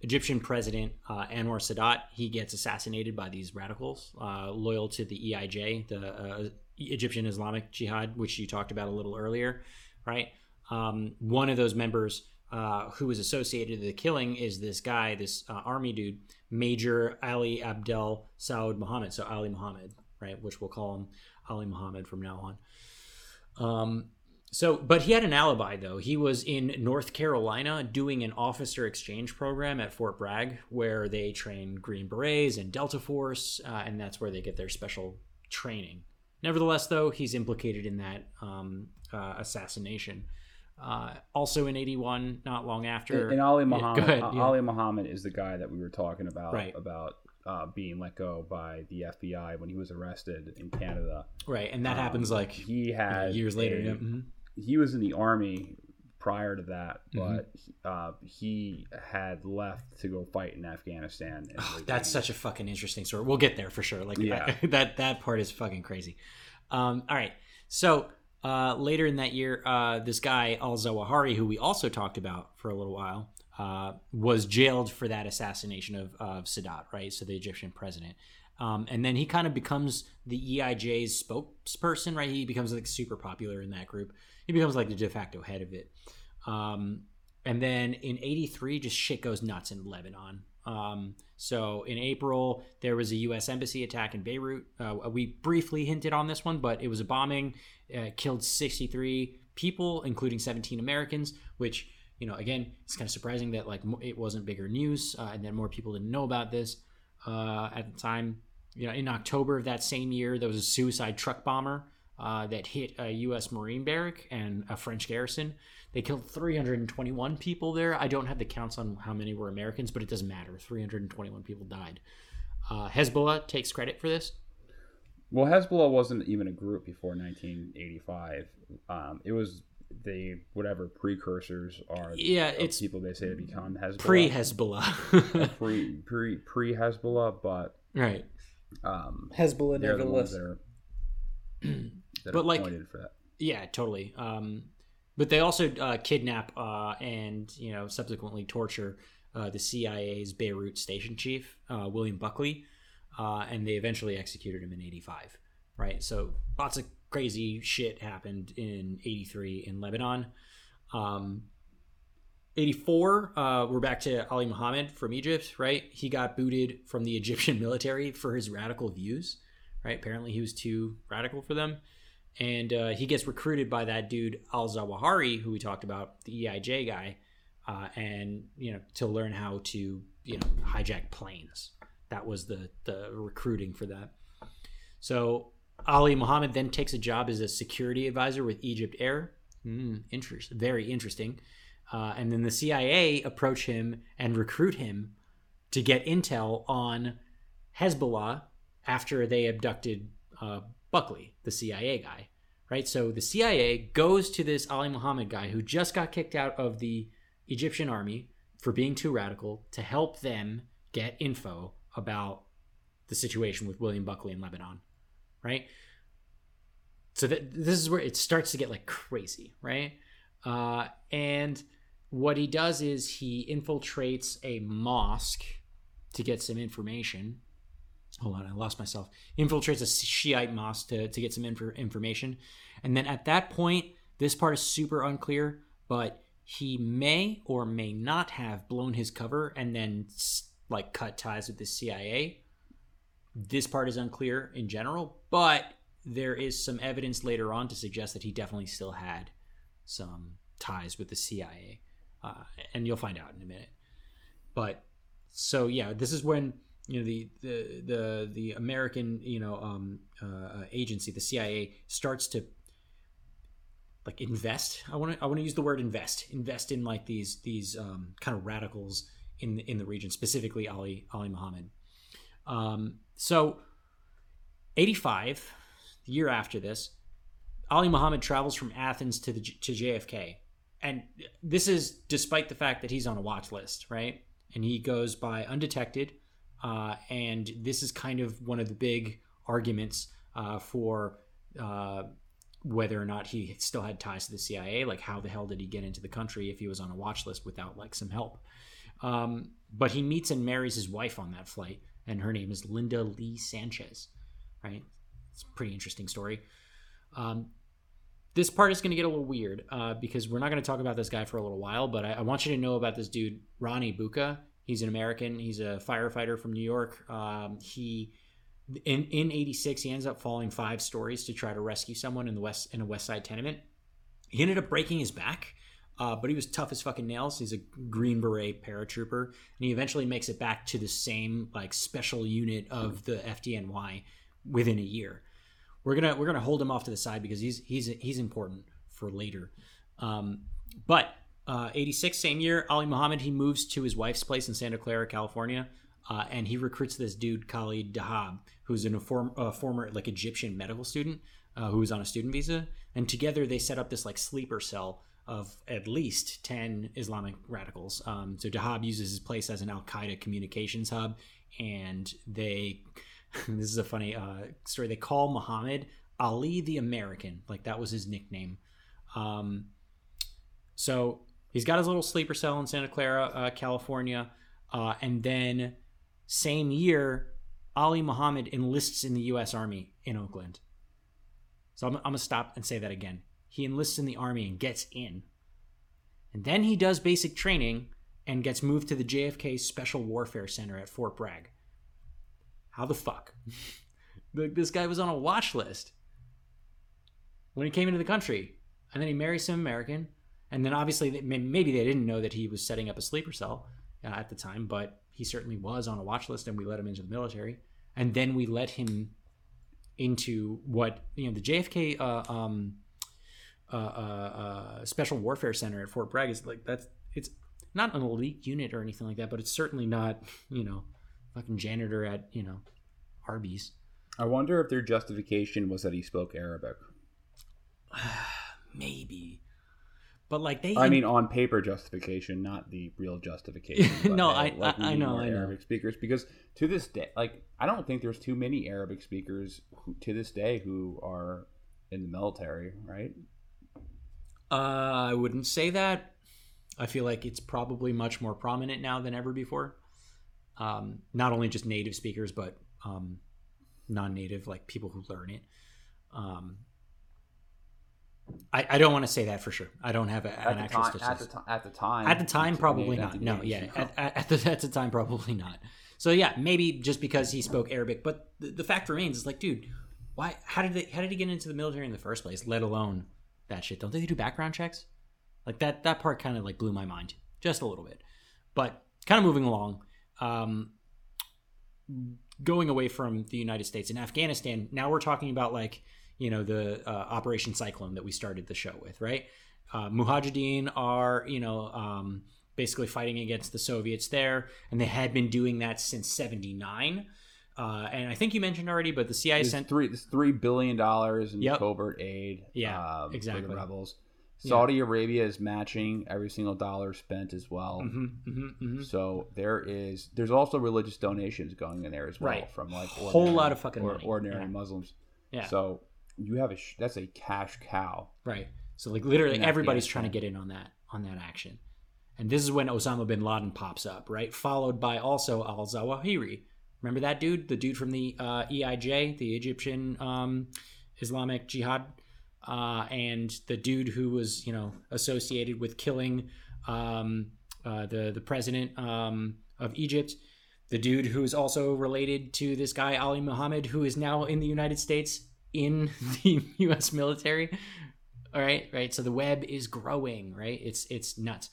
Egyptian president uh, Anwar Sadat he gets assassinated by these radicals uh, loyal to the EIJ, the uh, Egyptian Islamic Jihad, which you talked about a little earlier, right? Um, one of those members uh, who was associated with the killing is this guy, this army dude, Major Ali Abdel Saud Muhammad. So Ali Muhammad, right? Which we'll call him Ali Muhammad from now on. Um, so, but he had an alibi though. He was in North Carolina doing an officer exchange program at Fort Bragg, where they train Green Berets and Delta Force, uh, and that's where they get their special training. Nevertheless, though, he's implicated in that um, uh, assassination. Uh, also in '81, not long after. And Ali Yeah, Muhammad, go ahead, uh, yeah. Ali Muhammad is the guy that we were talking about Right. about uh, being let go by the FBI when he was arrested in Canada. right, and that Um, happens like he had years later. a- yeah, mhm. He was in the army prior to that, Mm-hmm. but uh, he had left to go fight in Afghanistan. Oh, that's such a fucking interesting story. We'll get there for sure. Like Yeah. that that part is fucking crazy. Um, all right, so uh, later in that year, uh, this guy Al Zawahiri, who we also talked about for a little while, uh, was jailed for that assassination of, of Sadat, right? So the Egyptian president. Um, and then he kind of becomes the EIJ's spokesperson, right? He becomes like super popular in that group. He becomes like the de facto head of it. Um, and then in 83, just shit goes nuts in Lebanon. Um, so in April, there was a U.S. embassy attack in Beirut. Uh, we briefly hinted on this one, but it was a bombing, uh, killed 63 people, including 17 Americans, which, you know, again, it's kind of surprising that like it wasn't bigger news uh, and that more people didn't know about this uh, at the time. You know, in October of that same year, there was a suicide truck bomber uh, that hit a U.S. Marine barrack and a French garrison. They killed 321 people there. I don't have the counts on how many were Americans, but it doesn't matter. 321 people died. Uh, Hezbollah takes credit for this. Well, Hezbollah wasn't even a group before 1985. Um, it was the whatever precursors are. Yeah, of it's people they say to become Hezbollah. Pre Hezbollah. pre pre pre Hezbollah, but right. um, Hezbollah they're the ones that are that But, are like- pointed for that. Yeah, totally. Um, but they also uh, kidnap uh, and you know subsequently torture uh, the CIA's Beirut station chief uh, William Buckley, uh, and they eventually executed him in '85. Right, so lots of crazy shit happened in '83 in Lebanon. Um, 84, uh, we're back to Ali Muhammad from Egypt, right? He got booted from the Egyptian military for his radical views, right? Apparently, he was too radical for them. And uh, he gets recruited by that dude, Al Zawahiri, who we talked about, the EIJ guy, uh, and, you know, to learn how to, you know, hijack planes. That was the, the recruiting for that. So Ali Muhammad then takes a job as a security advisor with Egypt Air. Mm, very interesting. Uh, and then the CIA approach him and recruit him to get intel on Hezbollah after they abducted uh, Buckley, the CIA guy. Right? So the CIA goes to this Ali Muhammad guy who just got kicked out of the Egyptian army for being too radical to help them get info about the situation with William Buckley in Lebanon. Right? So that this is where it starts to get like crazy, right? Uh, and what he does is he infiltrates a mosque to get some information. Hold on, I lost myself. Infiltrates a Shiite mosque to, to get some inf- information. And then at that point, this part is super unclear, but he may or may not have blown his cover and then like cut ties with the CIA. This part is unclear in general, but there is some evidence later on to suggest that he definitely still had some ties with the CIA, uh, and you'll find out in a minute. But so yeah, this is when you know the the the, the American you know um, uh, agency, the CIA, starts to like invest. I want to I want to use the word invest. Invest in like these these um, kind of radicals in in the region, specifically Ali Ali Muhammad. Um, so, eighty five, the year after this, Ali Muhammad travels from Athens to the to JFK, and this is despite the fact that he's on a watch list, right? And he goes by undetected, uh, and this is kind of one of the big arguments uh, for uh, whether or not he still had ties to the CIA. Like, how the hell did he get into the country if he was on a watch list without like some help? Um, but he meets and marries his wife on that flight, and her name is Linda Lee Sanchez, right? It's a pretty interesting story. Um, this part is going to get a little weird uh, because we're not going to talk about this guy for a little while, but I, I want you to know about this dude, Ronnie Bucca. He's an American. He's a firefighter from New York. Um, he in in '86 he ends up falling five stories to try to rescue someone in the west in a West Side tenement. He ended up breaking his back, uh, but he was tough as fucking nails. He's a Green Beret paratrooper, and he eventually makes it back to the same like special unit of the FDNY within a year. We're gonna we're gonna hold him off to the side because he's he's he's important for later. Um, but uh, 86 same year, Ali Muhammad he moves to his wife's place in Santa Clara, California, uh, and he recruits this dude Khalid Dahab, who's an, a, form, a former like Egyptian medical student uh, who was on a student visa, and together they set up this like sleeper cell of at least 10 Islamic radicals. Um, so Dahab uses his place as an Al Qaeda communications hub, and they this is a funny uh, story. They call Muhammad Ali the American, like that was his nickname. Um, so he's got his little sleeper cell in Santa Clara, uh, California, uh, and then same year, Ali Muhammad enlists in the U.S. Army in Oakland. So I'm, I'm gonna stop and say that again. He enlists in the army and gets in, and then he does basic training and gets moved to the JFK Special Warfare Center at Fort Bragg. How the fuck? this guy was on a watch list when he came into the country, and then he marries some American, and then obviously maybe they didn't know that he was setting up a sleeper cell uh, at the time, but he certainly was on a watch list, and we let him into the military, and then we let him into what you know the JFK uh, um, uh, uh, Special Warfare Center at Fort Bragg is like that's it's not an elite unit or anything like that, but it's certainly not you know fucking janitor at you know Arby's. I wonder if their justification was that he spoke Arabic. Maybe. But like they I mean, on paper justification, not the real justification. No, I- like, I- I know, I know. Arabic speakers because to this day, like I don't think there's too many Arabic speakers who, to this day who are in the military, right? Uh, I wouldn't say that. I feel like it's probably much more prominent now than ever before. Um, not only just native speakers, but um, non-native, like people who learn it. Um, I, I don't want to say that for sure. I don't have a, an At the, actual time, at, the at the time, At the time, probably not. No, yeah, at, at, at the at the time, probably not. So yeah, maybe just because he spoke Arabic, but the, the fact remains, it's like, dude, why? How did they? How did he get into the military in the first place? Let alone that shit. Don't they do background checks? Like that. That part kind of like blew my mind just a little bit. But kind of moving along, um, going away from the United States and Afghanistan. Now we're talking about like you know the uh, Operation Cyclone that we started the show with, right? Uh, Mujahideen are you know um, basically fighting against the Soviets there, and they had been doing that since '79. Uh, and I think you mentioned already, but the CIA There's sent three, there's three billion dollars in Yep. covert aid. Yeah, um, for exactly. the rebels. Saudi Arabia is matching every single dollar spent as well. Mhm, mhm, mhm. So there is there's also religious donations going in there as well Right. from like Whole lot of fucking or, ordinary Yeah. Muslims. Yeah. So you have a sh- that's a cash cow. Right. So like literally everybody's trying to get in on that on that action. And this is when Osama bin Laden pops up, right? Followed by also Al Zawahiri. Remember that dude? The dude from the uh, EIJ, the Egyptian um, Islamic Jihad, uh, and the dude who was, you know, associated with killing um, uh, the the president um, of Egypt. The dude who is also related to this guy Ali Muhammad, who is now in the United States in the U.S. military. All right, right. So the web is growing, right? It's it's nuts.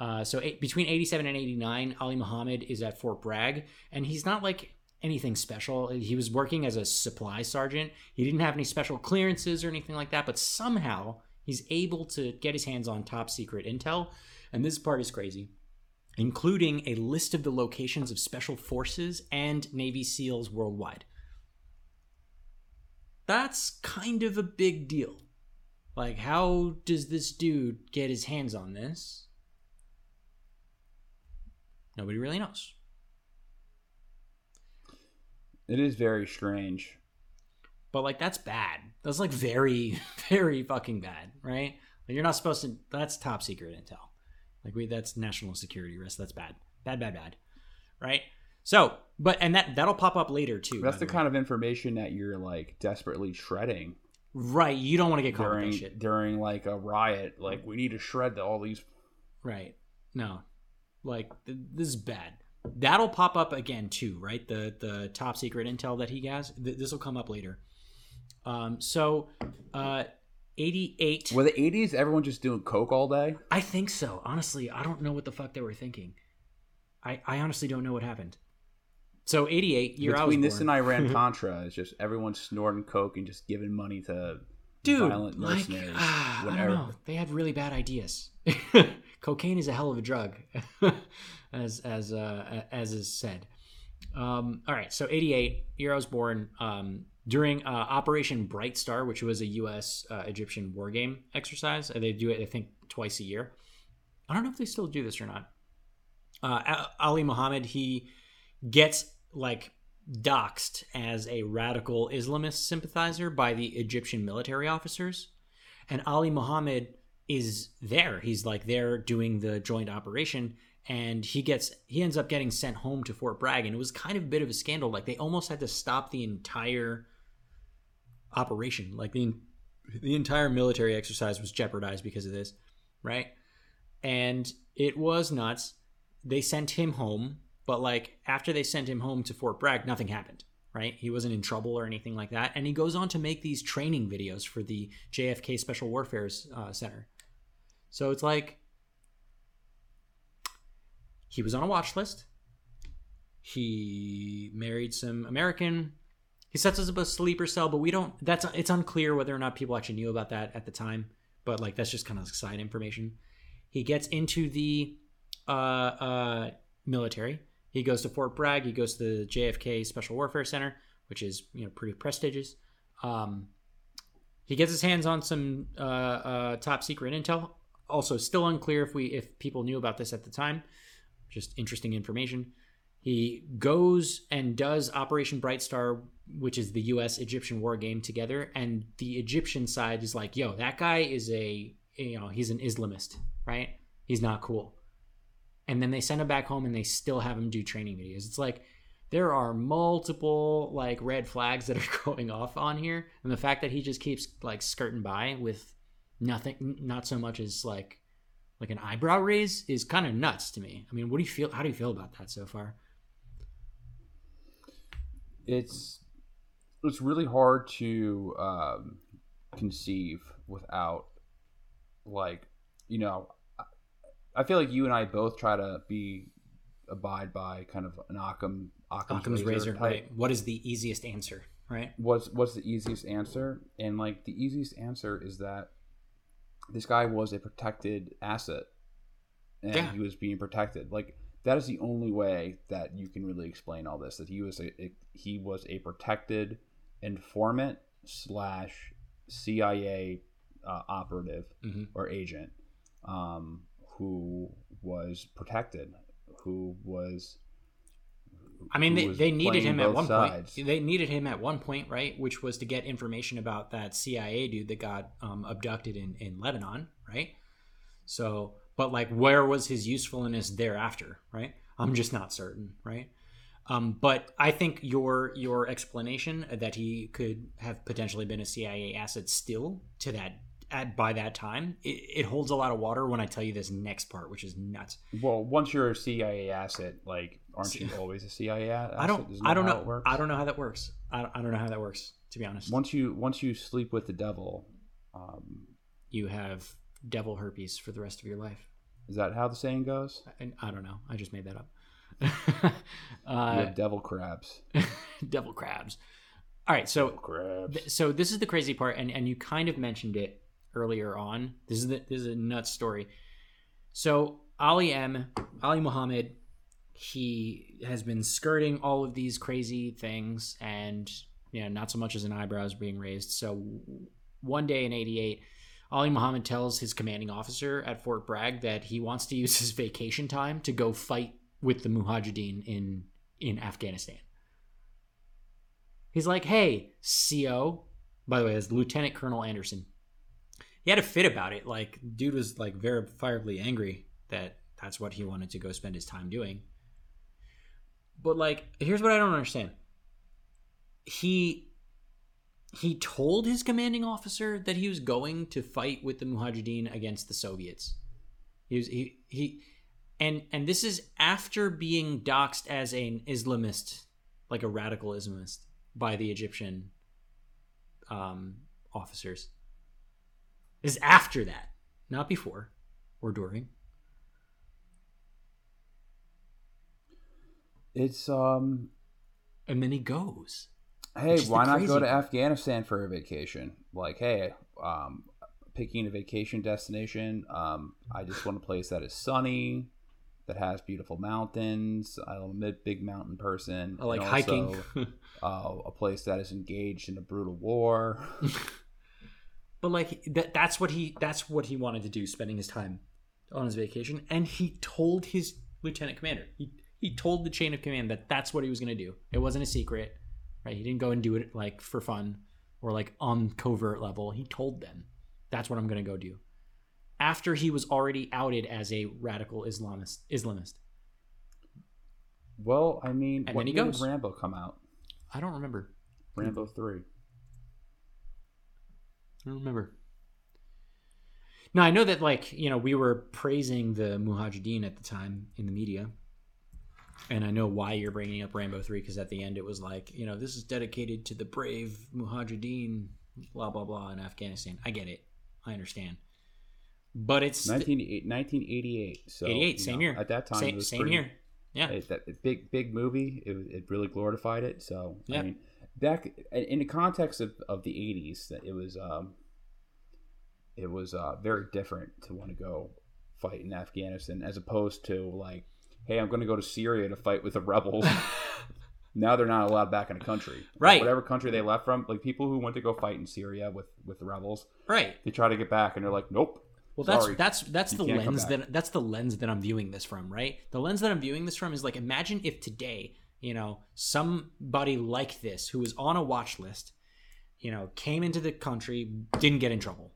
Uh, so eight, between 87 and 89, Ali Muhammad is at Fort Bragg, and he's not like anything special. He was working as a supply sergeant. He didn't have any special clearances or anything like that, but somehow he's able to get his hands on top secret intel. And this part is crazy, including a list of the locations of special forces and Navy SEALs worldwide. That's kind of a big deal. Like, how does this dude get his hands on this? Nobody really knows. It is very strange. But like that's bad. That's like very, very fucking bad, right? Like you're not supposed to. That's top secret intel. Like we, that's national security risk. That's bad, bad, bad, bad, right? So, but and that that'll pop up later too. That's the kind of information that you're like desperately shredding right. You don't want to get caught with during during like a riot. Like we need to shred the, all these. right? No, like th- this is bad. That'll pop up again too, right? The the top secret intel that he has. Th- this will come up later. Um. So, uh, eighty eight. Were the '80s everyone just doing coke all day? I think so. Honestly, I don't know what the fuck they were thinking. I, I honestly don't know what happened. So 88, year I was Between this born. and Iran Contra, it's just everyone snorting coke and just giving money to Dude, violent like, mercenaries. ah, I don't know. They had really bad ideas. Cocaine is a hell of a drug, as as uh, as is said. Um, all right, so 88, year I was born. Um, during uh, Operation Bright Star, which was a U.S. Uh, Egyptian war game exercise, they do it I think twice a year. I don't know if they still do this or not. Uh, Ali Muhammad he gets like doxxed as a radical Islamist sympathizer by the Egyptian military officers. And Ali Muhammad is there. He's like there doing the joint operation and he gets he ends up getting sent home to Fort Bragg and it was kind of a bit of a scandal like they almost had to stop the entire operation like the the entire military exercise was jeopardized because of this, right? And it was nuts. They sent him home but like after they sent him home to Fort Bragg, nothing happened, right? He wasn't in trouble or anything like that. And he goes on to make these training videos for the JFK Special Warfare uh, Center. So it's like he was on a watch list. He married some American. He sets us up a sleeper cell, but we don't. That's it's unclear whether or not people actually knew about that at the time. But like that's just kind of side information. He gets into the uh, uh, military. He goes to Fort Bragg. He goes to the JFK Special Warfare Center, which is you know pretty prestigious. Um, he gets his hands on some uh, uh, top secret intel. Also, still unclear if we if people knew about this at the time. Just interesting information. He goes and does Operation Bright Star, which is the U.S. Egyptian war game together, and the Egyptian side is like, "Yo, that guy is a you know he's an Islamist, right? He's not cool." And then they send him back home, and they still have him do training videos. It's like there are multiple like red flags that are going off on here, and the fact that he just keeps like skirting by with nothing, not so much as like like an eyebrow raise is kind of nuts to me. I mean, what do you feel? How do you feel about that so far? it's it's really hard to um, conceive without like you know I- feel like you and I both try to be abide by kind of an Occam Occam's, Occam's razor, type. right? What is the easiest answer, right? What's what's the easiest answer? And like the easiest answer is that this guy was a protected asset, and Yeah. he was being protected. Like that is the only way that you can really explain all this. That he was a, a he was a protected informant slash CIA uh, operative Mhm. or agent um, who was protected, who was. I mean, they, they needed him at one sides. point. They needed him at one point, right? Which was to get information about that CIA dude that got um, abducted in, in Lebanon, right? So, but like, where was his usefulness thereafter, right? I'm just not certain, right? Um, but I think your your explanation that he could have potentially been a CIA asset still to that at by that time, it, it holds a lot of water when I tell you this next part, which is nuts. Well, once you're a CIA asset, like, aren't you always a CIA asset? I don't. I don't know. I don't know how that works. I, I don't know how that works. To be honest, Once you once you sleep with the devil, um, you have devil herpes for the rest of your life. is that how the saying goes? And I don't know. I just made that up. You uh, have devil crabs. devil crabs. All right. So so this is the crazy part, and and you kind of mentioned it earlier on. This is the, this is a nuts story. So Ali M, Ali Muhammad, he has been skirting all of these crazy things, and you know, not so much as an eyebrow is being raised. So one day in '88. Ali Muhammad tells his commanding officer at Fort Bragg that he wants to use his vacation time to go fight with the Mujahideen in in Afghanistan. He's like, "Hey, CO." By the way, it's Lieutenant Colonel Anderson. He had a fit about it. Like, dude was like verifiably angry that that's what he wanted to go spend his time doing. But like, here's what I don't understand. He he told his commanding officer that he was going to fight with the Mujahideen against the Soviets. He was he he and and this is after being doxxed as an Islamist, like a radical Islamist, by the Egyptian um, officers. Is after that, not before or during. It's um. And then he goes. Hey, Which is the why not go to part. Afghanistan for a vacation? Like, hey, um, picking a vacation destination. Um, I just want a place that is sunny, that has beautiful mountains. I'm a big mountain person. I like and hiking. uh, a place that is engaged in a brutal war. But like that that's what he that's what he wanted to do, spending his time on his vacation. And he told his lieutenant commander. He he told the chain of command that that's what he was going to do. It wasn't a secret, right? He didn't go and do it like for fun or like on covert level. He told them that's what I'm going to go do. After he was already outed as a radical Islamist Islamist. well, I mean, And goes. did Rambo come out? I don't remember. Rambo three. I don't remember. No, I know that like you know we were praising the Mujahideen at the time in the media, and I know why you're bringing up Rambo three because at the end it was like you know this is dedicated to the brave Mujahideen, blah blah blah in Afghanistan. I get it, I understand, but it's 19, 1988. So 88, you same know, year At that time, same, it was same pretty- year, yeah. It, that big big movie. It, it really glorified it. So Yeah. I mean, back in the context of, of the '80s, that it was um, it was uh, very different to want to go fight in Afghanistan as opposed to like, hey, I'm going to go to Syria to fight with the rebels. now they're not allowed back in the country. Like, Right. whatever country they left from, like people who went to go fight in Syria with with the rebels, Right. they try to get back and they're like, nope. Well, that's Sorry. that's that's the lens that that's the lens that I'm viewing this from, right? The lens that I'm viewing this from is like imagine if today, you know, somebody like this who was on a watch list, you know, came into the country, didn't get in trouble,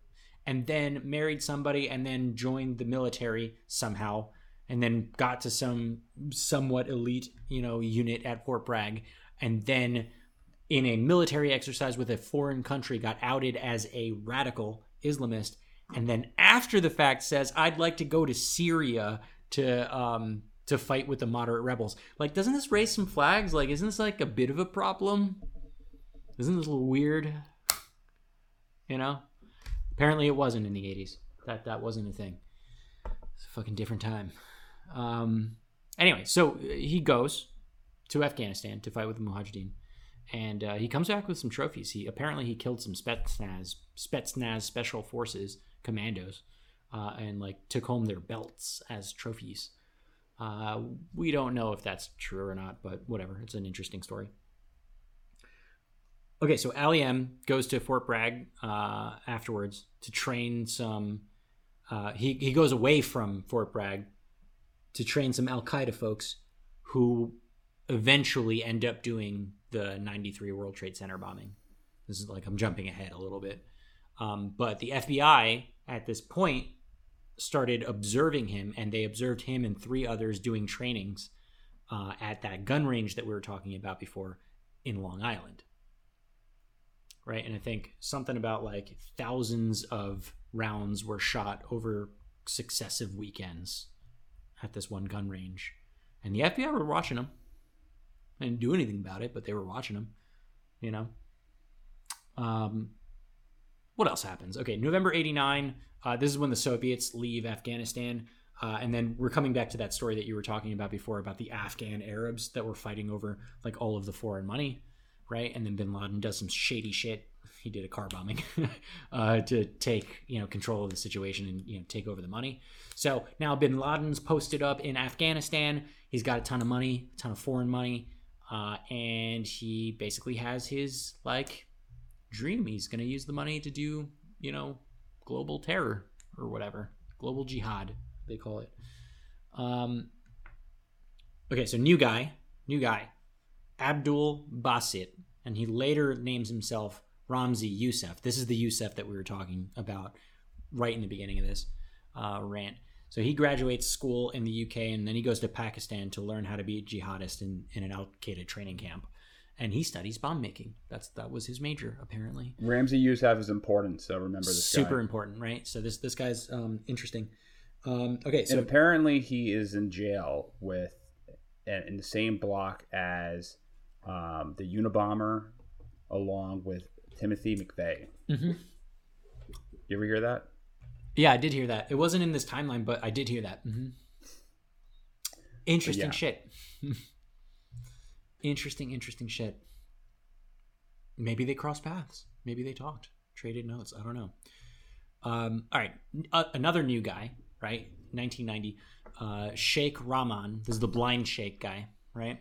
and then married somebody and then joined the military somehow and then got to some somewhat elite, you know, unit at Fort Bragg and then in a military exercise with a foreign country got outed as a radical Islamist and then after the fact says I'd like to go to Syria to um to fight with the moderate rebels. Like doesn't this raise some flags? Like isn't this like a bit of a problem? Isn't this a little weird? You know? Apparently it wasn't in the 80s. That that wasn't a thing. It's a fucking different time. Um anyway, so uh, he goes to Afghanistan to fight with the Mujahideen and uh, he comes back with some trophies. He apparently he killed some Spetsnaz, Spetsnaz special forces commandos, uh, and like took home their belts as trophies. Uh, we don't know if that's true or not, but whatever. It's an interesting story. Okay, so Ali M goes to Fort Bragg uh, afterwards to train some. Uh, he he goes away from Fort Bragg to train some Al Qaeda folks who eventually end up doing the 93 World Trade Center bombing. This is like I'm jumping ahead a little bit. Um, but the FBI at this point started observing him, and they observed him and three others doing trainings uh, at that gun range that we were talking about before in Long Island. Right. And I think something about like thousands of rounds were shot over successive weekends at this one gun range. And the FBI were watching them. They didn't do anything about it, but they were watching them. You know. Um, what else happens? Okay, November '89. Uh, this is when the Soviets leave Afghanistan, uh, and then we're coming back to that story that you were talking about before about the Afghan Arabs that were fighting over like all of the foreign money, right? And then Bin Laden does some shady shit. He did a car bombing uh, to take you know control of the situation and you know take over the money. So now Bin Laden's posted up in Afghanistan. He's got a ton of money, a ton of foreign money, uh, and he basically has his like dream. He's to use the money to do, you know, global terror or whatever, global jihad, they call it. Um, okay, so new guy, new guy, Abdul Basit, and he later names himself Ramzi Youssef. This is the Youssef that we were talking about right in the beginning of this uh, rant. So he graduates school in the UK and then he goes to Pakistan to learn how to be a jihadist in, in an Al Qaeda training camp. And he studies bomb making. That's that was his major apparently. Ramzi Youssef is important, so remember this Super guy. important, right? So this this guy's um, interesting. Um, okay, so and apparently he is in jail with in the same block as um, the Unabomber, along with Timothy McVeigh. Mm-hmm. You ever hear that? yeah, I did hear that. It wasn't in this timeline, but I did hear that. Mm-hmm. Interesting yeah. shit. interesting, interesting shit. Maybe they crossed paths. Maybe they talked, traded notes. I don't know. Um, all right, uh, another new guy, right? 1990, uh, Sheikh Rahman. This is the blind Sheikh guy, right?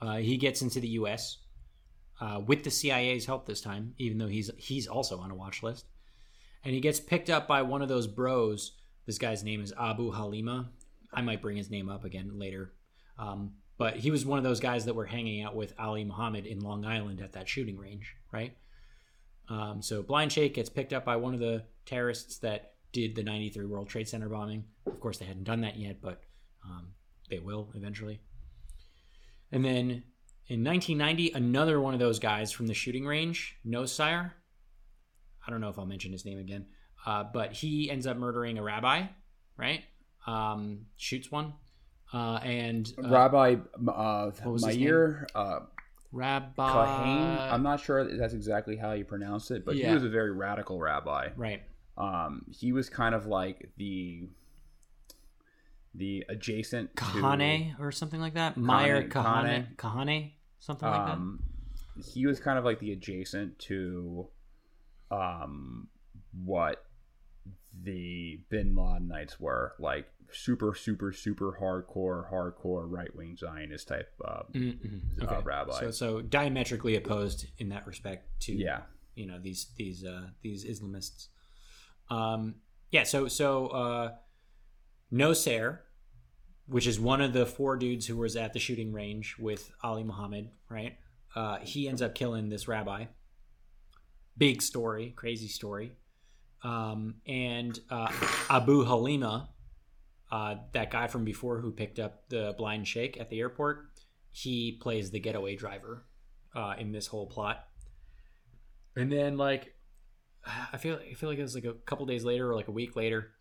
Uh, he gets into the U.S. Uh, with the CIA's help this time, even though he's he's also on a watch list, and he gets picked up by one of those bros. This guy's name is Abu Halima. I might bring his name up again later, um, but he was one of those guys that were hanging out with Ali Muhammad in Long Island at that shooting range, right? Um, so Blind Sheikh gets picked up by one of the terrorists that did the 93 World Trade Center bombing. Of course, they hadn't done that yet, but um, they will eventually. And then in 1990, another one of those guys from the shooting range, Nosair. I don't know if I'll mention his name again, uh, but he ends up murdering a rabbi, right? Um, shoots one. Uh, and uh, Rabbi uh, Meir uh, Rabbi. Kahane. I'm not sure that's exactly how you pronounce it, but Yeah. he was a very radical rabbi. Right. Um, he was kind of like the the adjacent to- Kahane or something like that. Meyer Kahane. Kahane. Kahane. Something like that. um, he was kind of like the adjacent to um, what the Bin Ladenites were, like super, super, super hardcore, hardcore right wing Zionist type uh, Mm-hmm. uh, rabbi. So, so diametrically opposed in that respect to yeah, you know these these uh, these Islamists. Um, yeah. So so uh, Nosair, which is one of the four dudes who was at the shooting range with Ali Muhammad, right? Uh, he ends up killing this rabbi. Big story, crazy story. Um, and uh, Abu Halima, uh, that guy from before who picked up the blind sheikh at the airport, he plays the getaway driver uh, in this whole plot. And then like I feel I feel like it was like a couple days later or like a week later,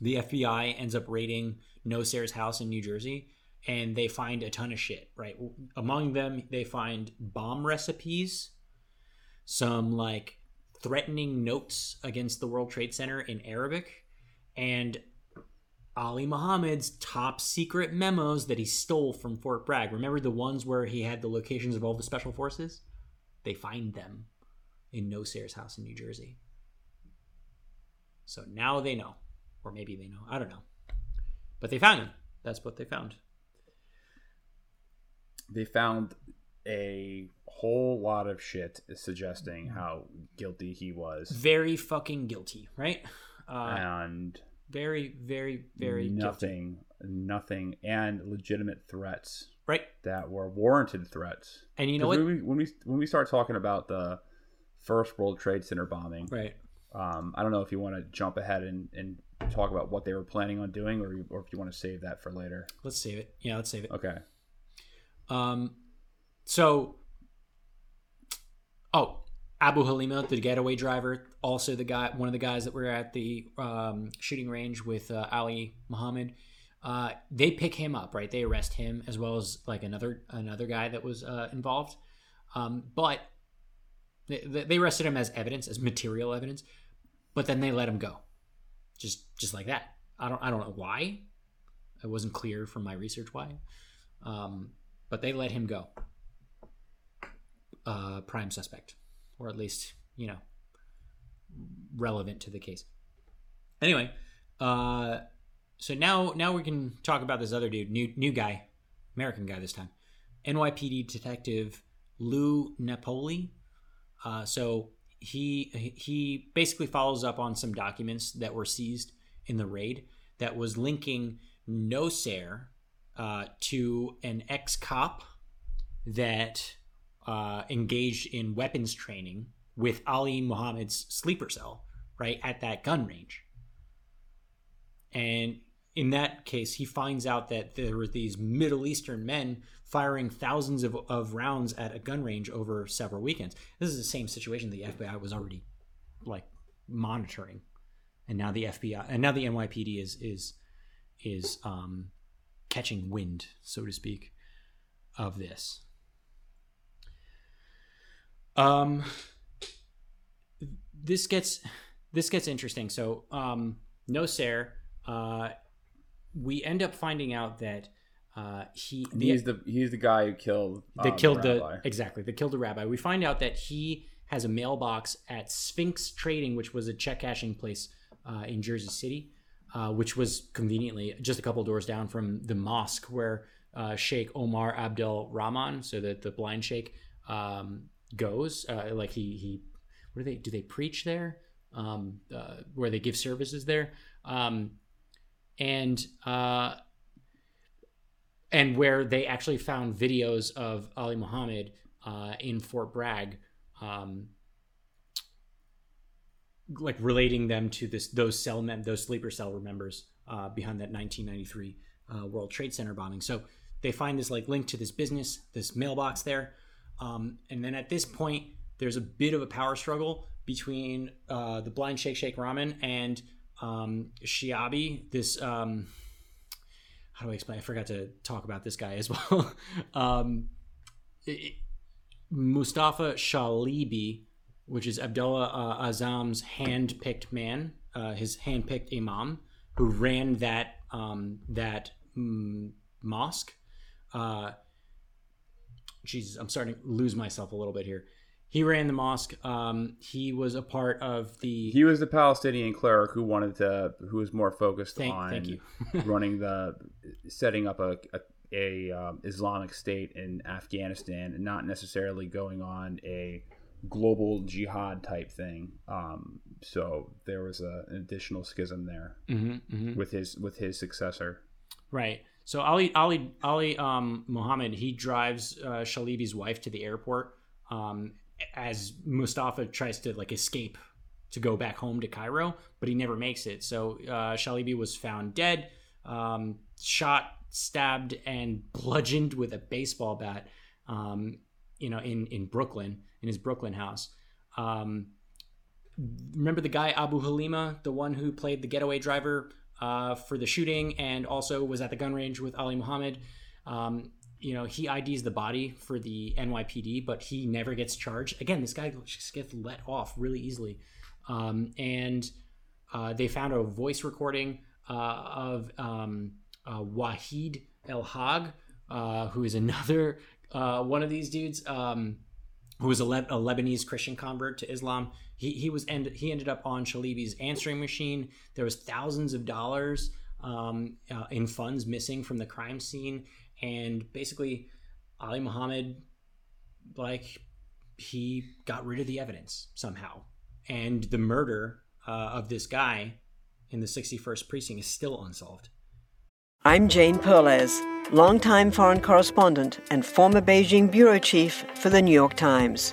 the FBI ends up raiding Nosair's house in New Jersey and they find a ton of shit, right? Among them they find bomb recipes, some like threatening notes against the World Trade Center in Arabic, and Ali Muhammad's top secret memos that he stole from Fort Bragg. Remember the ones where he had the locations of all the special forces? They find them in Nosair's house in New Jersey. So now they know. Or maybe they know. I don't know. But they found him. That's what they found. they found a whole lot of shit suggesting how guilty he was, Very fucking guilty, right? Uh, and very, very, very guilty. nothing, nothing, and legitimate threats Right? that were warranted threats. And you know what? When we, when we when we start talking about the first World Trade Center bombing, Right. um, I don't know if you want to jump ahead and, and talk about what they were planning on doing, or or if you want to save that for later. Let's save it. Yeah, let's save it. Okay. Um, so, oh, Abu Halima, the getaway driver, also the guy, one of the guys that were at the um, shooting range with uh, Ali Muhammad. Uh, they pick him up, right? They arrest him as well as like another another guy that was uh, involved. Um, but they, they arrested him as evidence, as material evidence. But then they let him go, just just like that. I don't I don't know why. It wasn't clear from my research why. Um, but they let him go. Uh, prime suspect, or at least you know relevant to the case. Anyway, uh, so now now we can talk about this other dude, new new guy, American guy this time, NYPD detective Lou Napoli. Uh, so he he basically follows up on some documents that were seized in the raid that was linking Nosair uh, to an ex cop that uh, engaged in weapons training with Ali Muhammad's sleeper cell, right at that gun range. And in that case, he finds out that there were these Middle Eastern men firing thousands of, of rounds at a gun range over several weekends. This is the same situation the FBI was already like monitoring, and now the FBI and now the NYPD is is is um, catching wind, so to speak, of this. Um, this gets this gets interesting. So, um, Nosair. Uh, we end up finding out that uh, he And he's the he's the guy who killed they um, killed the the rabbi. exactly they killed the rabbi. We find out that he has a mailbox at Sphinx Trading, which was a check cashing place uh, in Jersey City, uh, which was conveniently just a couple doors down from the mosque where uh, Sheikh Omar Abdel Rahman, so that the blind sheikh, um, goes. Uh, like he he, what do they do? They preach there, um, uh, where they give services there, um, and uh, and where they actually found videos of Ali Muhammad uh, in Fort Bragg, um, like relating them to this those cell mem- those sleeper cell members uh, behind that 1993 uh, World Trade Center bombing. So they find this like link to this business, this mailbox there, um, and then at this point there's a bit of a power struggle between uh, the blind shake Sheikh Rahman and um, Shiabi, this um, how do I explain? I forgot to talk about this guy as well. um, it- Mustafa Shalibi, which is Abdullah uh, Azzam's hand-picked man, uh, his hand-picked imam, who ran that um, that mm, mosque. Uh, Jesus, I'm starting to lose myself a little bit here. He ran the mosque. Um, he was a part of the. He was the Palestinian cleric who wanted to, who was more focused Thank- on thank you. running the, setting up a, a, a um, Islamic state in Afghanistan, and not necessarily going on a global jihad type thing. Um, so there was a, an additional schism there Mhm, with his with his successor. Right. So Ali Ali Ali um, Muhammad he drives uh, Shalibi's wife to the airport um, as Mustafa tries to like escape to go back home to Cairo, but he never makes it. So uh, Shalibi was found dead, um, shot, stabbed, and bludgeoned with a baseball bat. Um, you know, in in Brooklyn, in his Brooklyn house. Um, remember the guy Abu Halima, the one who played the getaway driver uh, for the shooting and also was at the gun range with Ali Muhammad. Um, you know, he IDs the body for the NYPD, but he never gets charged. Again, this guy just gets let off really easily. Um, and uh, they found a voice recording uh, of um, uh, Wahid El Hag, uh, who is another uh, one of these dudes. Um, who was a, Le- a Lebanese Christian convert to Islam. He, he was end- he ended up on Shalibi's answering machine. There was thousands of dollars um, uh, in funds missing from the crime scene, and basically Ali Muhammad, like he got rid of the evidence somehow, and the murder uh, of this guy in the 61st precinct is still unsolved. I'm Jane Perlez, longtime foreign correspondent and former Beijing bureau chief for the New York Times.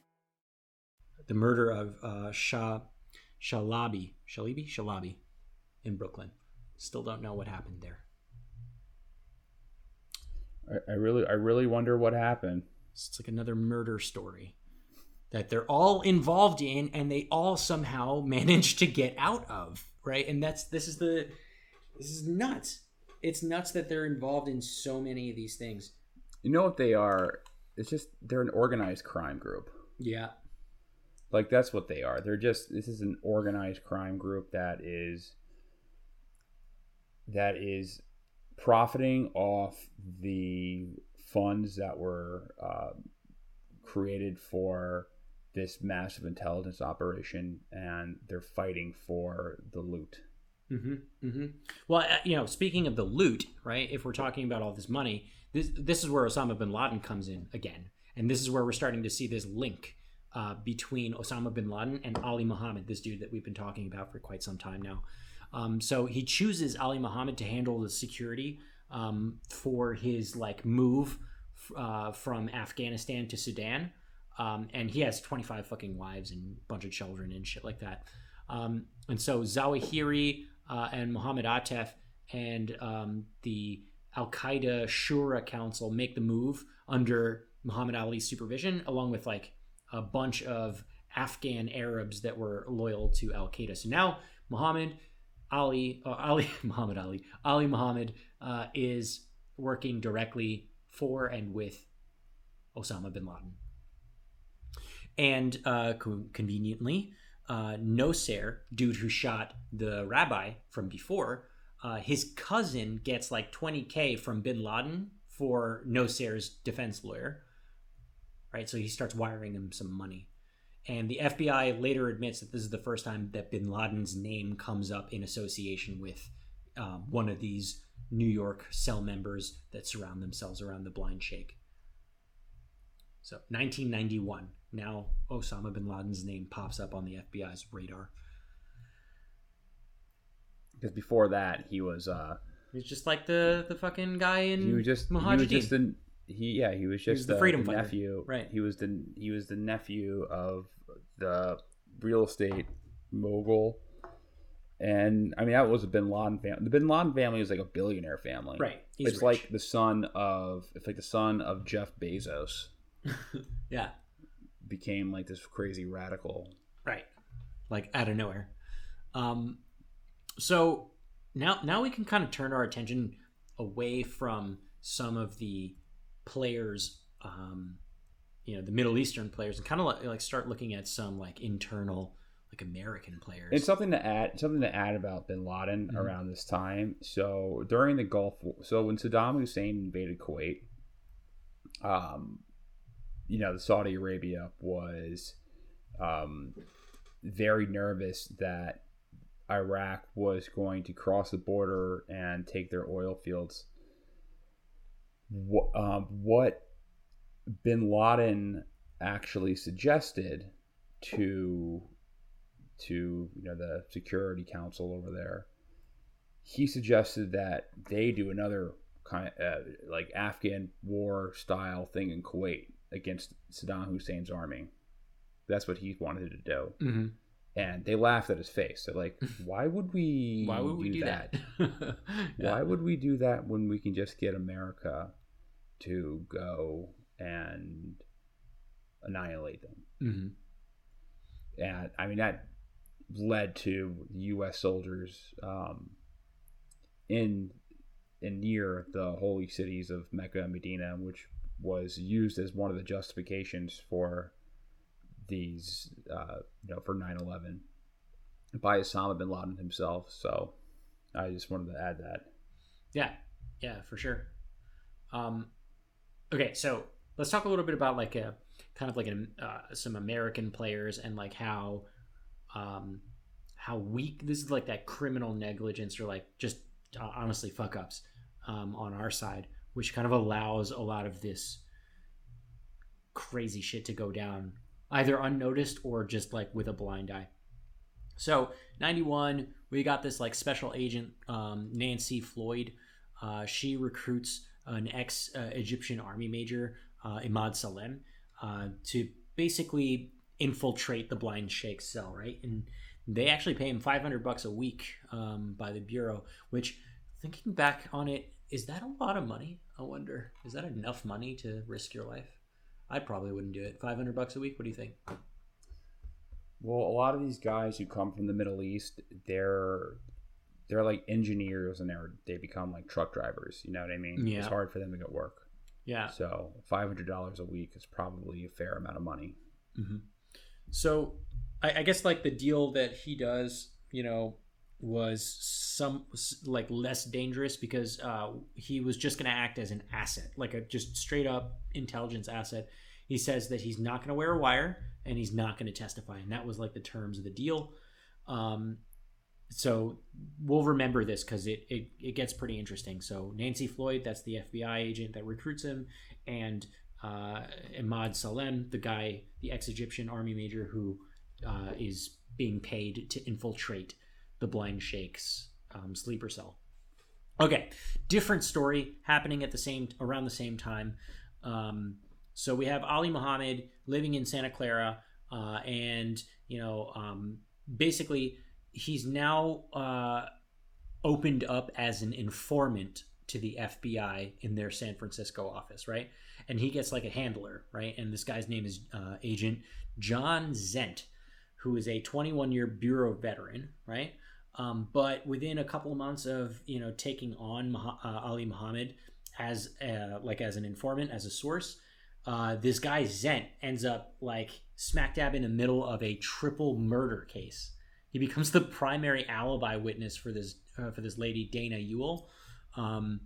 The murder of uh, Shah Shalabi, Shalibi, Shalabi, in Brooklyn. Still don't know what happened there. I, I really, I really wonder what happened. It's like another murder story that they're all involved in, and they all somehow manage to get out of. Right, and that's this is the this is nuts. It's nuts that they're involved in so many of these things. You know what they are? It's just they're an organized crime group. Yeah, Like that's what they are. They're just this is an organized crime group that is that is profiting off the funds that were uh, created for this massive intelligence operation, and they're fighting for the loot. Mm-hmm. Mm-hmm. Well, uh, you know, speaking of the loot, right? If we're talking about all this money, this this is where Osama bin Laden comes in again, and this is where we're starting to see this link uh, between Osama bin Laden and Ali Muhammad, this dude that we've been talking about for quite some time now. Um, so he chooses Ali Muhammad to handle the security um, for his like move uh, from Afghanistan to Sudan, um, and he has twenty five fucking wives and a bunch of children and shit like that. Um, and so Zawahiri uh, and Mohammed Atef and um, the Al Qaeda Shura Council make the move under Muhammad Ali's supervision, along with like a bunch of Afghan Arabs that were loyal to Al Qaeda. So now Muhammad Ali, uh, Ali Muhammad Ali, Ali Muhammad uh, is working directly for and with Osama bin Laden. And uh, co- conveniently, uh, Nosair, dude who shot the rabbi from before, uh, his cousin gets like 20K from bin Laden for Nosair's defense lawyer. Right? So he starts wiring him some money. And the FBI later admits that this is the first time that bin Laden's name comes up in association with um, one of these New York cell members that surround themselves around the blind sheikh. So 1991. Now Osama bin Laden's name pops up on the FBI's radar. Because before that, he was uh, He's just like the the fucking guy in He was just he was just the he yeah he was just was the the, freedom the nephew Right. He was the he was the nephew of the real estate mogul, and I mean that was a Bin Laden family. The Bin Laden family is like a billionaire family, Right. He's it's rich. like the son of it's like the son of Jeff Bezos yeah, became like this crazy radical. right. Like out of nowhere. Um, so now now we can kind of turn our attention away from some of the players, um, you know, the Middle Eastern players, and kind of like, like start looking at some like internal, like American players. It's something to add. Something to add about Bin Laden Mhm. around this time. So during the Gulf, so when Saddam Hussein invaded Kuwait, um, you know, the Saudi Arabia was, um, very nervous that Iraq was going to cross the border and take their oil fields. What, um, what Bin Laden actually suggested to to you know the Security Council over there, he suggested that they do another kind of uh, like Afghan war style thing in Kuwait against Saddam Hussein's army. That's what he wanted to do, hmm and they laughed at his face. They're like, "Why would we? Why would we do that? Yeah. Why would we do that when we can just get America to go and annihilate them?" hmm and I mean that led to U.S. soldiers um, in in near the holy cities of Mecca and Medina, which was used as one of the justifications for these, uh, you know, for 9/11 by Osama bin Laden himself. So I just wanted to add that. Yeah, yeah, for sure. Um, okay, so let's talk a little bit about like a kind of like an, uh, some American players and like how um, how weak this is like that criminal negligence or like just uh, honestly fuck ups um, on our side, which kind of allows a lot of this crazy shit to go down either unnoticed or just like with a blind eye. So 91, we got this like special agent, um, Nancy Floyd. Uh, she recruits an ex uh, Egyptian army major, uh, Imad Salem, uh, to basically infiltrate the blind sheik's cell, right? And they actually pay him 500 bucks a week um, by the bureau. Which, thinking back on it, is that a lot of money? I wonder. Is that enough money to risk your life? I probably wouldn't do it. 500 bucks a week. What do you think? Well, a lot of these guys who come from the Middle East, they're they're like engineers and they're they become like truck drivers. You know what I mean? Yeah. It's hard for them to get work. Yeah. So five hundred dollars a week is probably a fair amount of money. hmm So, I, I guess like the deal that he does, you know, was some like less dangerous because uh, he was just going to act as an asset, like a just straight up intelligence asset. He says that he's not going to wear a wire and he's not going to testify, and that was like the terms of the deal. Um, so we'll remember this because it, it it gets pretty interesting. So Nancy Floyd, that's the FBI agent that recruits him, and uh, Imad Salem, the guy, the ex-Egyptian army major who uh, is being paid to infiltrate the blind sheikh's um, sleeper cell. Okay, different story happening at the same around the same time. Um, so we have Ali Muhammad living in Santa Clara, uh, and you know, um, basically, he's now uh, opened up as an informant to the FBI in their San Francisco office, right? And he gets like a handler, right? And this guy's name is uh, Agent John Zent, who is a 21 year bureau veteran, right? Um, but within a couple of months of you know taking on uh, Ali Muhammad as uh, like as an informant, as a source, uh, this guy Zent ends up like smack dab in the middle of a triple murder case. He becomes the primary alibi witness for this uh, for this lady Dana Ewell, um,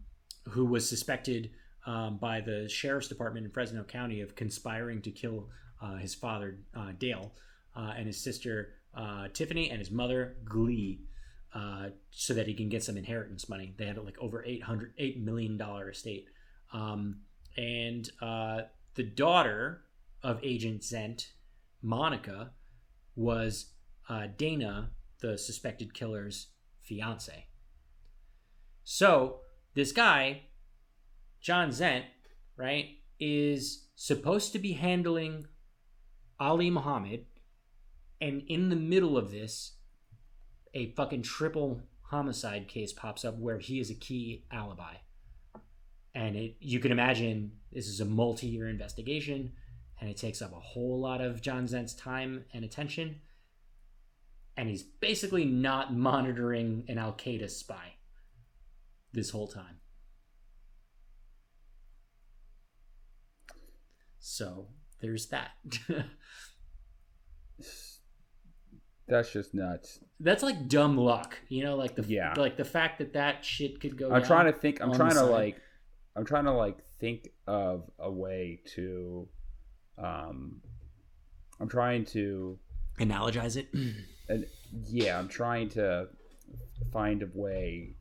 who was suspected um, by the sheriff's department in Fresno County of conspiring to kill uh, his father uh, Dale uh, and his sister uh, Tiffany and his mother Glee, so that he can get some inheritance money. They had like over 800 eight million dollar estate, um, and the daughter of Agent Zent, Monica, was uh, Dana, the suspected killer's fiance. So this guy, John Zent, right, is supposed to be handling Ali Muhammad, and in the middle of this, a fucking triple homicide case pops up where he is a key alibi. And it you can imagine this is a multi-year investigation and it takes up a whole lot of John Zent's time and attention. And he's basically not monitoring an Al Qaeda spy this whole time. So there's that. That's just nuts. That's like dumb luck, you know, like the Yeah. like the fact that that shit could go. I'm down trying to think. I'm trying to like. I'm trying to like think of a way to. Um, I'm trying to. analogize it. And yeah, I'm trying to find a way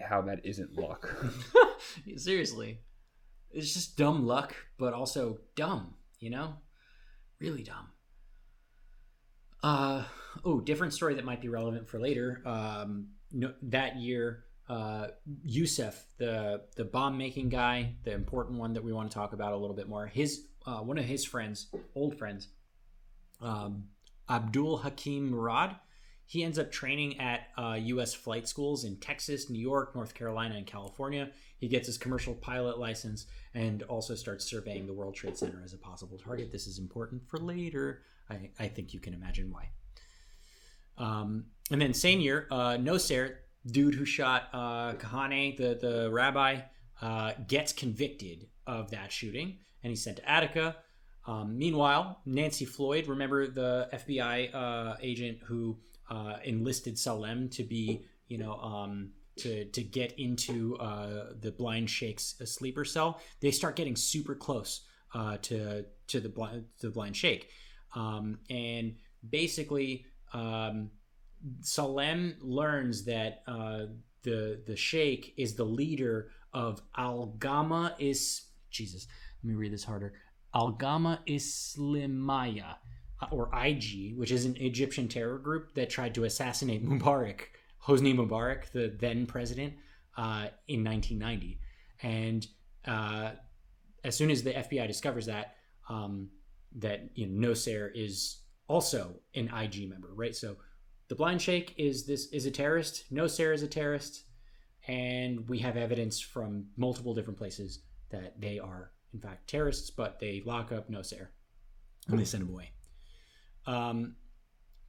how that isn't luck. Seriously, it's just dumb luck, but also dumb. You know, really dumb. Uh oh, different story that might be relevant for later. Um, no, that year, uh, Youssef, the the bomb making guy, the important one that we want to talk about a little bit more. His uh, one of his friends, old friends, um, Abdul Hakim Murad. He ends up training at uh, U.S. flight schools in Texas, New York, North Carolina, and California. He gets his commercial pilot license and also starts surveying the World Trade Center as a possible target. This is important for later. I, I think you can imagine why. Um, and then same year, uh, Nosair, dude who shot uh, Kahane, the the rabbi, uh, gets convicted of that shooting, and he's sent to Attica. Um, meanwhile, Nancy Floyd, remember the FBI uh, agent who uh, enlisted Salem to be, you know, um, to to get into uh, the blind Sheikh's sleeper cell. They start getting super close uh, to to the blind to the blind Sheikh, um, and basically. Um, Salem learns that uh, the the Sheikh is the leader of Al Gama is Jesus. Let me read this harder. Al Gama'a Islamiyya, uh, or IG, which is an Egyptian terror group that tried to assassinate Mubarak, Hosni Mubarak, the then president, uh, in 1990. And uh, as soon as the FBI discovers that, um, that you know, Nosair is also an IG member, right? So the blind sheikh is this is a terrorist Nosair is a terrorist and we have evidence from multiple different places that they are in fact terrorists but they lock up Nosair and they send him away. Um,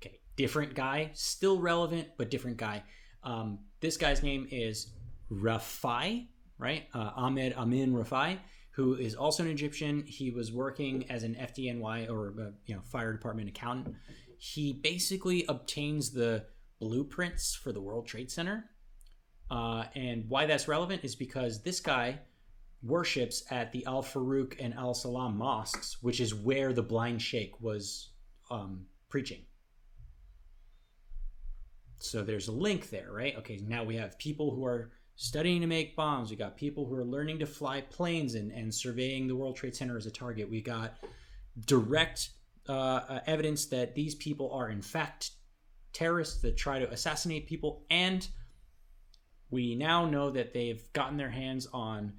okay different guy still relevant but different guy. Um, this guy's name is Rafai right? Uh, Ahmed Amin Rafai who is also an Egyptian. He was working as an FDNY or uh, you know fire department accountant. He basically obtains the blueprints for the World Trade Center. Uh, and why that's relevant is because this guy worships at the Al Farouk and Al Salam mosques, which is where the blind sheikh was um, preaching. So there's a link there, right? Okay, now we have people who are studying to make bombs. We got people who are learning to fly planes and, and surveying the World Trade Center as a target. We got direct uh, uh, evidence that these people are in fact terrorists that try to assassinate people, and we now know that they've gotten their hands on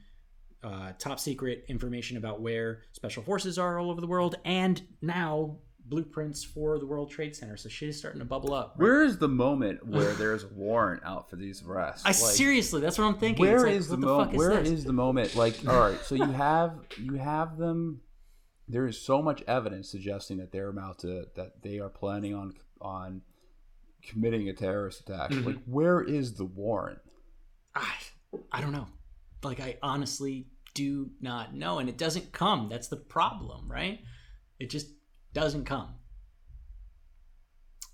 uh, top secret information about where special forces are all over the world, and now blueprints for the World Trade Center. So shit is starting to bubble up. right? Where is the moment where there's a warrant out for these arrests? I Like, seriously, that's what I'm thinking. Where like, is the what moment? is Where this? is the moment? Like, all right, so you have you have them. There is so much evidence suggesting that they're about to that they are planning on on committing a terrorist attack. Mhm. Like, where is the warrant? I, I don't know. Like I honestly do not know, and it doesn't come. That's the problem, right? It just doesn't come.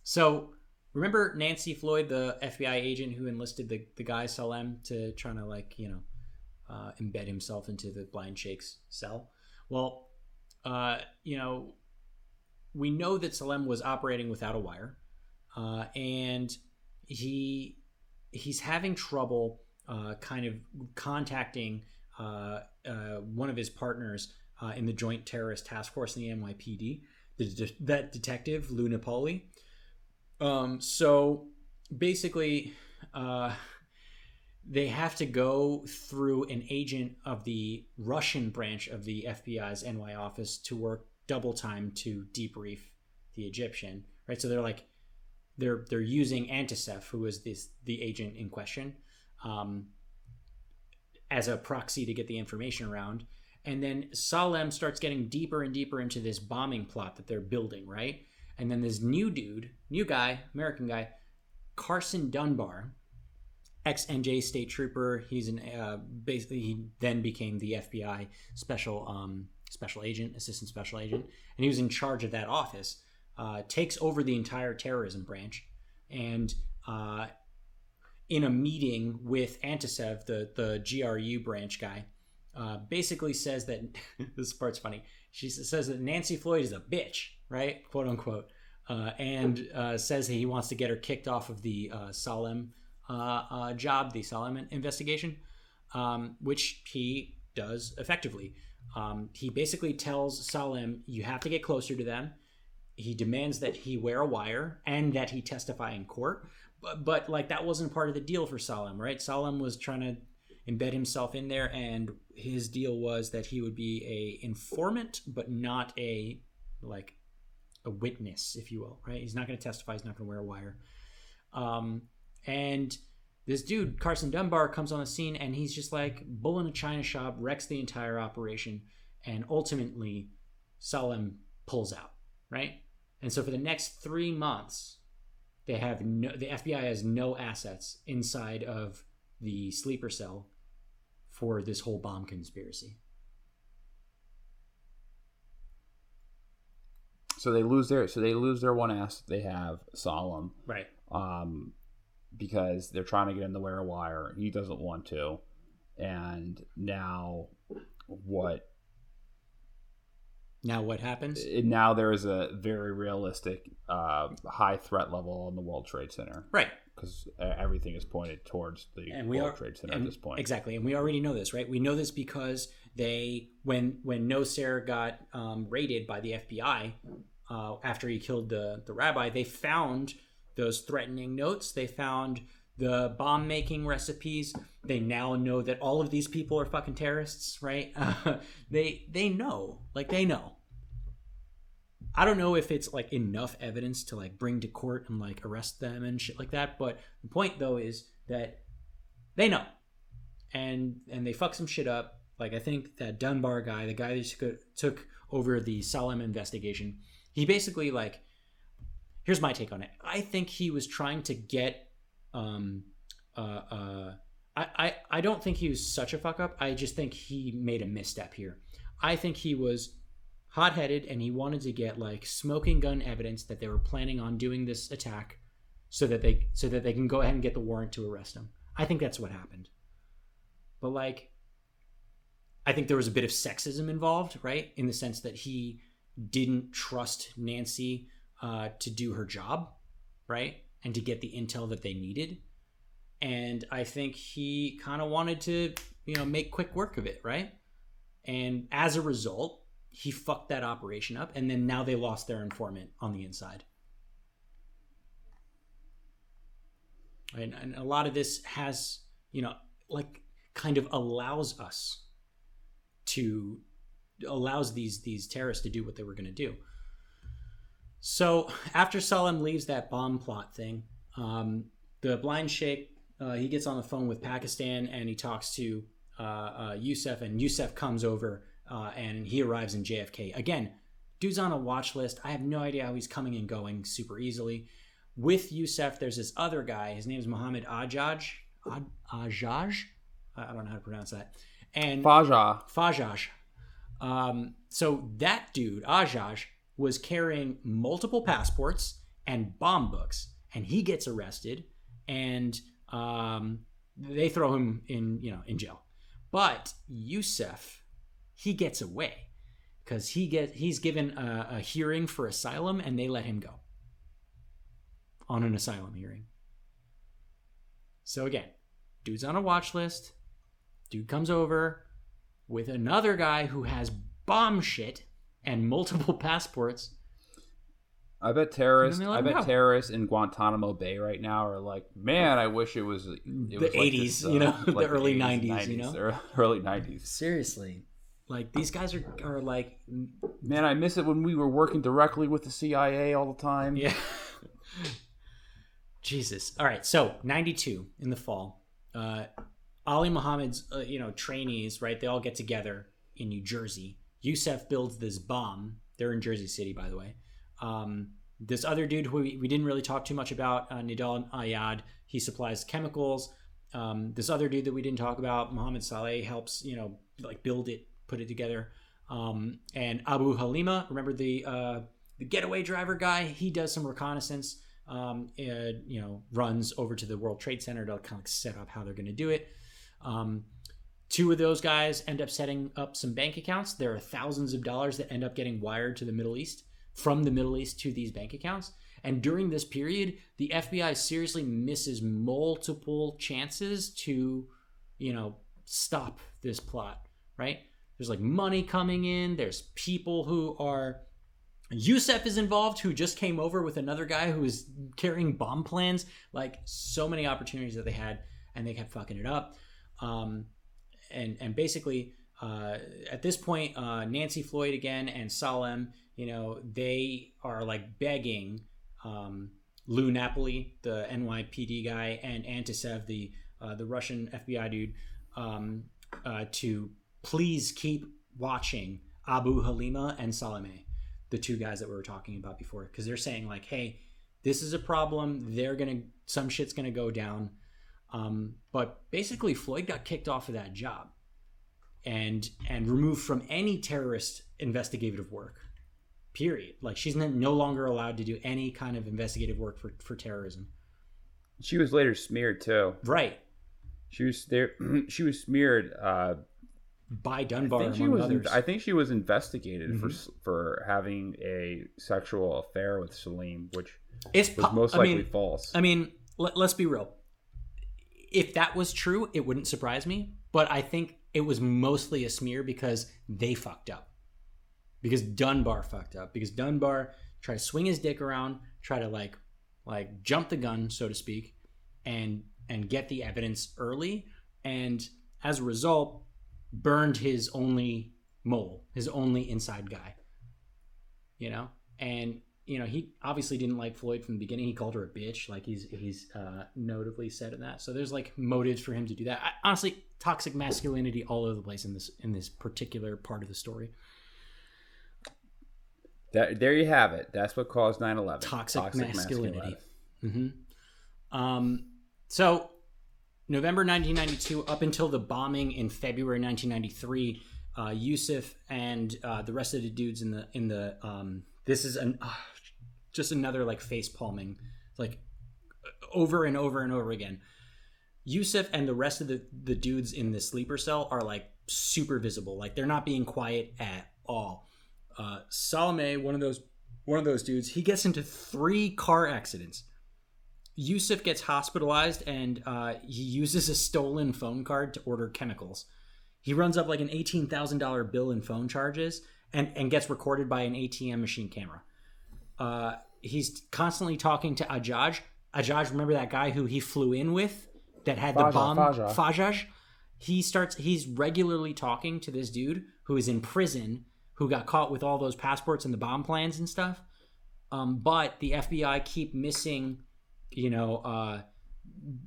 So remember Nancy Floyd, the FBI agent who enlisted the the guy Salem to trying to like you know uh, embed himself into the blind Sheikh's cell. Well, uh, you know, we know that Salem was operating without a wire, uh, and he he's having trouble uh, kind of contacting uh, uh, one of his partners uh, in the Joint Terrorist Task Force in the NYPD, the de- that detective Lou Napoli. Um, so basically, they have to go through an agent of the Russian branch of the FBI's NY office to work double time to debrief the Egyptian, right? So they're like, they're they're using Antisef, who is this the agent in question, um, as a proxy to get the information around. And then Salem starts getting deeper and deeper into this bombing plot that they're building, right? And then this new dude, new guy, American guy, Carson Dunbar, ex NJ state trooper. He's an uh, basically he then became the FBI special um, special agent, assistant special agent, and he was in charge of that office. Uh, takes over the entire terrorism branch, and uh, in a meeting with Antisev, the the GRU branch guy, uh, basically says that this part's funny. She says that Nancy Floyd is a bitch, right? Quote unquote. Uh, and uh, says that he wants to get her kicked off of the uh, Salem uh, uh, job, the Salem investigation, um, which he does effectively. Um, he basically tells Salem, you have to get closer to them. He demands that he wear a wire and that he testify in court. But, but like that wasn't part of the deal for Salem, right? Salem was trying to embed himself in there, and his deal was that he would be a informant, but not a like a witness, if you will, right? He's not going to testify. He's not going to wear a wire. Um, and this dude, Carson Dunbar, comes on the scene and he's just like bull in a china shop, wrecks the entire operation, and ultimately Salem pulls out, right? And so for the next three months, they have no, the FBI has no assets inside of the sleeper cell for this whole bomb conspiracy. So they lose their so they lose their one asset they have, Salem. Right. Um, because they're trying to get to wear a wire. He doesn't want to. And now what Now what happens? now there is a very realistic uh, high threat level on the World Trade Center. Right. Because everything is pointed towards the and we World are, Trade Center and- at this point. Exactly, and we already know this, right? We know this because they, when when Nosair got um, raided by the FBI uh, after he killed the the rabbi, they found those threatening notes. They found the bomb making recipes. They now know that all of these people are fucking terrorists, right? Uh, they they know, like they know. I don't know if it's like enough evidence to like bring to court and like arrest them and shit like that. But the point though is that they know, and and they fuck some shit up. Like I think that Dunbar guy, the guy that took, over the Salem investigation, he basically like. Here's my take on it. I think he was trying to get. Um, uh, uh, I, I I don't think he was such a fuck up. I just think he made a misstep here. I think he was hot headed and he wanted to get like smoking gun evidence that they were planning on doing this attack so that they so that they can go ahead and get the warrant to arrest him. I think that's what happened. But like I think there was a bit of sexism involved, right? In the sense that he didn't trust Nancy uh, to do her job, right? And to get the intel that they needed. And I think he kind of wanted to, you know, make quick work of it, right? And as a result, he fucked that operation up. And then now they lost their informant on the inside. And, and a lot of this has, you know, like kind of allows us to allows these these terrorists to do what they were going to do. So after Salem leaves that bomb plot thing, um, the blind sheikh uh, he gets on the phone with Pakistan and he talks to uh, uh, Youssef, and Youssef comes over uh, and he arrives in JFK again. Dude's on a watch list. I have no idea how he's coming and going super easily. With Youssef, there's this other guy. His name is Mohammed Ajaj. Aj- Ajaj? I don't know how to pronounce that. And Faja. Fajaj. Um, so that dude, Ajaj, was carrying multiple passports and bomb books, and he gets arrested, and um, they throw him in, you know, in jail. But Youssef, he gets away because he get he's given a, a hearing for asylum, and they let him go on an asylum hearing. So again, dude's on a watch list. Dude comes over with another guy who has bomb shit and multiple passports. I bet terrorists. And then they let I bet go. terrorists in Guantanamo Bay right now are like, man, I wish it was it The was like 80s, this, uh, you know, the like early 80s, 90s, you know? the early nineties. Seriously, like these guys are are like, Man, I miss it when we were working directly with the CIA all the time. yeah. Jesus. All right. So 92 in the fall. Uh, Ali Muhammad's, uh, you know, trainees, right? They all get together in New Jersey. Youssef builds this bomb. They're in Jersey City, by the way. Um, this other dude who we, we didn't really talk too much about, uh, Nidal Ayyad, he supplies chemicals. Um, this other dude that we didn't talk about, Mohammed Saleh, helps, you know, like build it, put it together. Um, and Abu Halima, remember the uh, the getaway driver guy? He does some reconnaissance. Um, and, you know, runs over to the World Trade Center to kind of set up how they're going to do it. Um, two of those guys end up setting up some bank accounts. There are thousands of dollars that end up getting wired to the Middle East from the Middle East to these bank accounts. And during this period, the FBI seriously misses multiple chances to, you know, stop this plot, right? There's like money coming in, there's people who are Youssef is involved, who just came over with another guy who is carrying bomb plans. Like so many opportunities that they had, and they kept fucking it up. Um, and and basically, uh, at this point, uh, Nancy Floyd again and Salem, you know, they are like begging um, Lou Napoli, the NYPD guy, and Antisev, the uh, the Russian FBI dude, um, uh, to please keep watching Abu Halima and Salameh the two guys that we were talking about before because they're saying like hey this is a problem they're gonna some shit's gonna go down um, but basically floyd got kicked off of that job and and removed from any terrorist investigative work period like she's no longer allowed to do any kind of investigative work for, for terrorism She was later smeared too. right She was there. she was smeared. Uh, by Dunbar. I think she was. others I think she was investigated for Mhm. s for having a sexual affair with Salem, which it's was most I likely mean, false. I mean, let, let's be real. If that was true, it wouldn't surprise me. But I think it was mostly a smear because they fucked up. Because Dunbar fucked up. Because Dunbar tried to swing his dick around, try to like, like jump the gun, so to speak, and and get the evidence early, and as a result, burned his only mole, his only inside guy. You know, and you know he obviously didn't like Floyd from the beginning. He called her a bitch, like he's he's uh, notably said in that. So there's like motives for him to do that. I, honestly, toxic masculinity all over the place in this in this particular part of the story. that, there you have it. That's what caused 9-11. Toxic, masculinity. hmm Um, so November 1992, up until the bombing in February 1993, uh, Youssef and uh, the rest of the dudes in the in the um, this is an uh, just another like face palming, like over and over and over again. Youssef and the rest of the the dudes in the sleeper cell are like super visible, like they're not being quiet at all. Uh, Salameh, one of those one of those dudes, he gets into three car accidents. Youssef gets hospitalized and uh, he uses a stolen phone card to order chemicals. He runs up like an eighteen thousand dollar bill in phone charges and and gets recorded by an ATM machine camera. Uh, he's constantly talking to Ajaj. Ajaj, remember that guy who he flew in with that had the bomb? Faja. Fajaj. He starts. He's regularly talking to this dude who is in prison, who got caught with all those passports and the bomb plans and stuff. Um, but the FBI keep missing, you know, uh,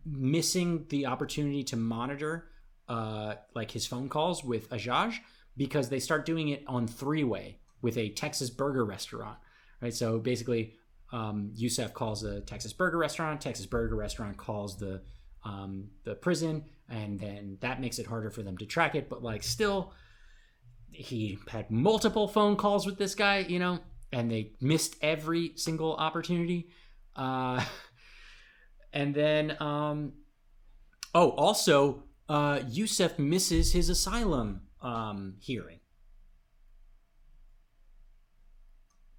missing the opportunity to monitor uh, like his phone calls with Ajaj because they start doing it on three way with a Texas burger restaurant, right? So basically, um, Youssef calls a Texas burger restaurant. Texas burger restaurant calls the um, the prison, and then that makes it harder for them to track it. But like, still, he had multiple phone calls with this guy, you know, and they missed every single opportunity. Uh, and then, um, oh, also, uh, Youssef misses his asylum um, hearing,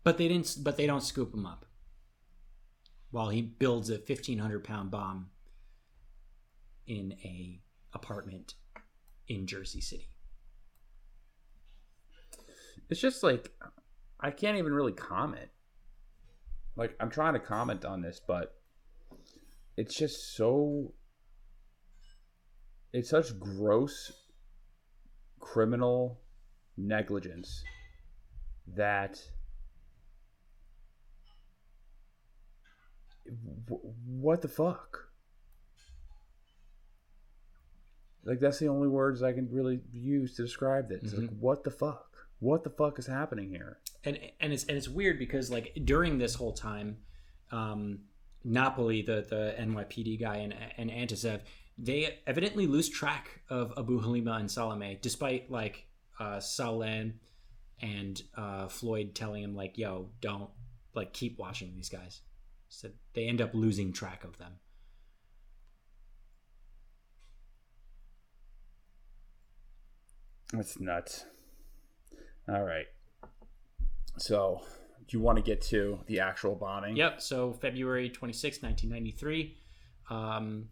but they didn't. But they don't scoop him up while he builds a fifteen hundred pound bomb in a apartment in Jersey City. It's just like I can't even really comment. like I'm trying to comment on this, but it's just so it's such gross criminal negligence that w- what the fuck? Like that's the only words i can really use to describe this. Like what the fuck? What the fuck is happening here? And and it's and it's weird because like during this whole time, um, Napoli, the the NYPD guy, and and Antisev, they evidently lose track of Abu Halima and Salameh, despite like uh, Salem and uh, Floyd telling him like, "Yo, don't like keep watching these guys." So they end up losing track of them. That's nuts. All right. So, you want to get to the actual bombing? Yep. So February 26, 1993. Um,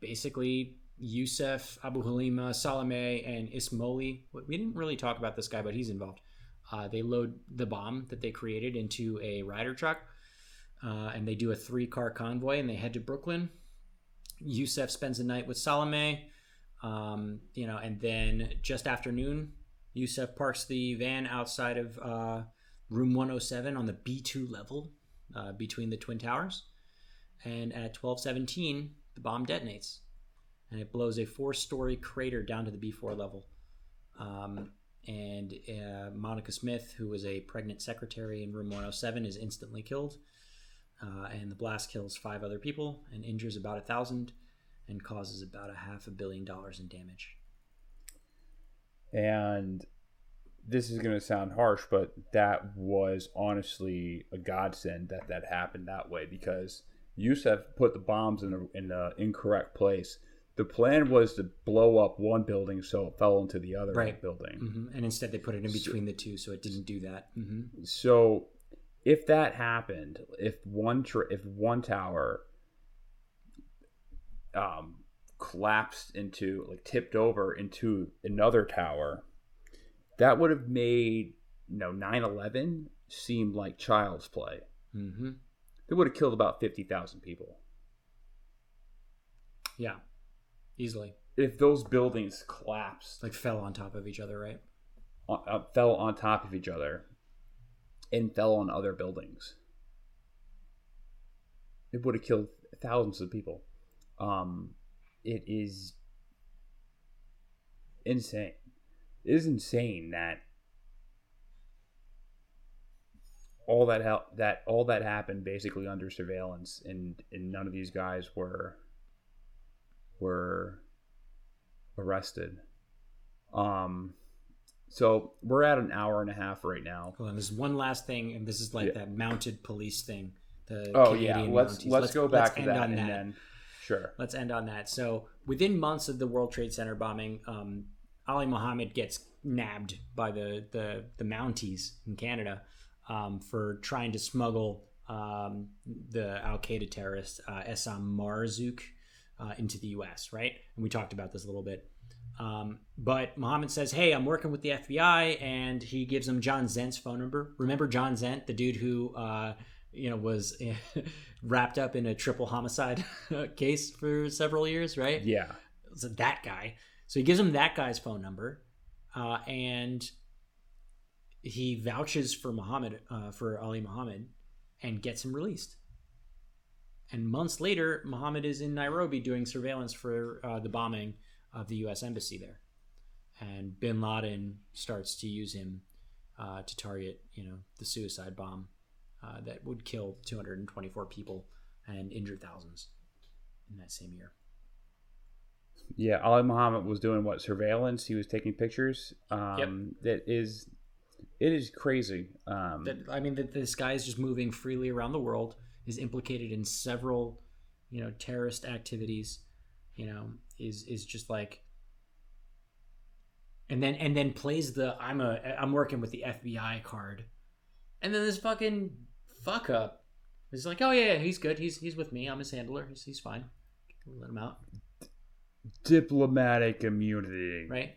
basically, Youssef, Abu Halima, Salameh, and Ismoil. We didn't really talk about this guy, but he's involved. Uh, they load the bomb that they created into a Ryder truck, uh, and they do a three-car convoy, and they head to Brooklyn. Youssef spends the night with Salameh, um, you know, and then just after noon, Youssef parks the van outside of uh, room 107 on the B2 level uh, between the Twin Towers. And at 1217, the bomb detonates and it blows a four story crater down to the B4 level. Um, and uh, Monica Smith, who was a pregnant secretary in room 107, is instantly killed. Uh, and the blast kills five other people and injures about a thousand and causes about a half a billion dollars in damage. And this is going to sound harsh, but that was honestly a godsend that that happened that way because Youssef put the bombs in the, in the incorrect place. The plan was to blow up one building so it fell into the other Right. building. hmm And instead, they put it in between the two, so it didn't do that. hmm So if that happened, if one tr- if one tower um, collapsed into like tipped over into another tower, that would have made you know 9/11 seem like child's play. hmm It would have killed about fifty thousand people Yeah, easily. if those buildings collapsed, Like fell on top of each other, right? on, uh, fell on top of each other, and fell on other buildings. It would have killed thousands of people. Um, it is insane. It is insane that all that hel- that all that happened basically under surveillance, and and none of these guys were were arrested. Um, so we're at an hour and a half right now. Hold on, there's one last thing, and this is like Yeah. that mounted police thing. The Oh yeah, Canadian let's let's, go back to end that and then sure. Let's end on that. So, within months of the World Trade Center bombing, um, Ali Mohammed gets nabbed by the the, the Mounties in Canada um, for trying to smuggle um, the Al Qaeda terrorist uh, Essam Marzouk uh, into the U.S. Right, and we talked about this a little bit. Um, but Mohammed says, "Hey, I'm working with the FBI," and he gives him John Zent's phone number. Remember John Zent, the dude who uh, you know was wrapped up in a triple homicide case for several years, right? Yeah. So that guy. So he gives him that guy's phone number, uh, and he vouches for Muhammad, uh, for Ali Muhammad, and gets him released. And months later, Muhammad is in Nairobi doing surveillance for uh, the bombing of the U.S. embassy there, and Bin Laden starts to use him uh, to target, you know, the suicide bomb uh, that would kill 224 people and injure thousands in that same year. Yeah, Ali Muhammad was doing what surveillance. He was taking pictures. Um, That is, it is crazy. Um, that I mean that this guy is just moving freely around the world, is implicated in several, you know, terrorist activities, you know, is is just like and then and then plays the I'm a I'm working with the FBI card. And then this fucking fuck up is like, "Oh yeah, yeah, he's good. He's he's with me. I'm his handler. He's he's fine. Let him out." Diplomatic immunity. Right?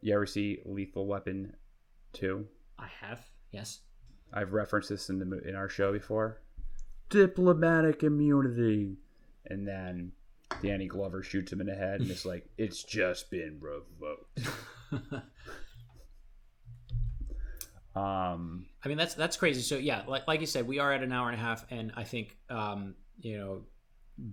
You ever see Lethal Weapon two? I have. Yes. I've referenced this in the in our show before. Diplomatic immunity, and then Danny Glover shoots him in the head, and it's like it's just been revoked. um, I mean, that's that's crazy. So yeah, like like you said, we are at an hour and a half, and I think um, you know,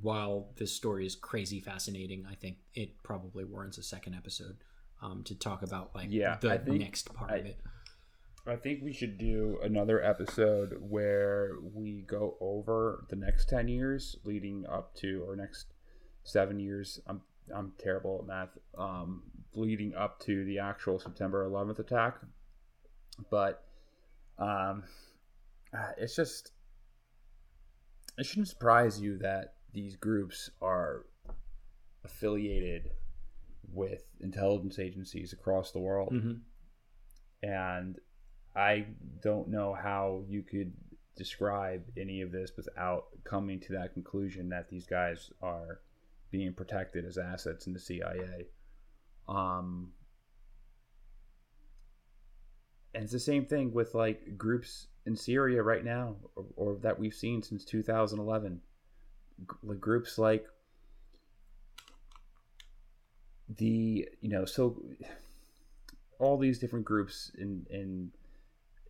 while this story is crazy fascinating, I think it probably warrants a second episode um, to talk about like Yeah, the think- next part I- of it. I think we should do another episode where we go over the next ten years leading up to or next seven years. I'm I'm terrible at math. Um, leading up to the actual September 11th attack, but um, uh, it's just it shouldn't surprise you that these groups are affiliated with intelligence agencies across the world Mhm. and I don't know how you could describe any of this without coming to that conclusion that these guys are being protected as assets in the CIA. Um, and it's the same thing with like groups in Syria right now, or, or that we've seen since 2011. Groups like the you know so all these different groups in in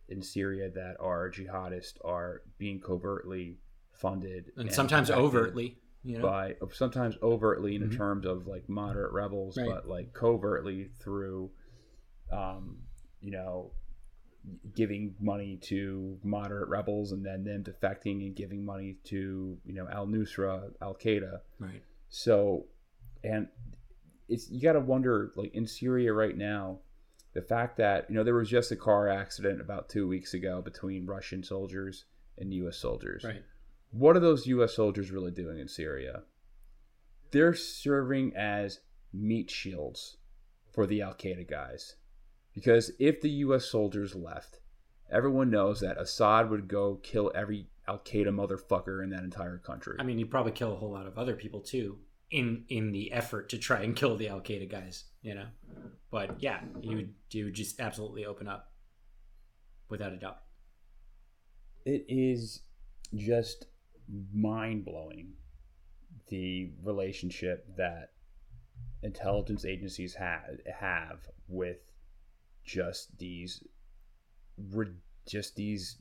in Syria that are jihadist are being covertly funded And sometimes overtly, you know? by sometimes overtly in Mhm. terms of like moderate rebels, Right. but like covertly through, um, you know, giving money to moderate rebels and then them defecting and giving money to you know Al Nusra, Al Qaeda. Right. So, and it's you got to wonder like in Syria right now, the fact that you know there was just a car accident about two weeks ago between Russian soldiers and U.S. soldiers. Right. What are those U.S. soldiers really doing in Syria? They're serving as meat shields for the Al Qaeda guys. Because if the U.S. soldiers left, everyone knows that Assad would go kill every Al Qaeda motherfucker in that entire country. I mean, you'd probably kill a whole lot of other people too in in the effort to try and kill the Al Qaeda guys, you know. But yeah, you would you would just absolutely open up, without a doubt. it is just mind blowing the relationship that intelligence agencies have have with just these just these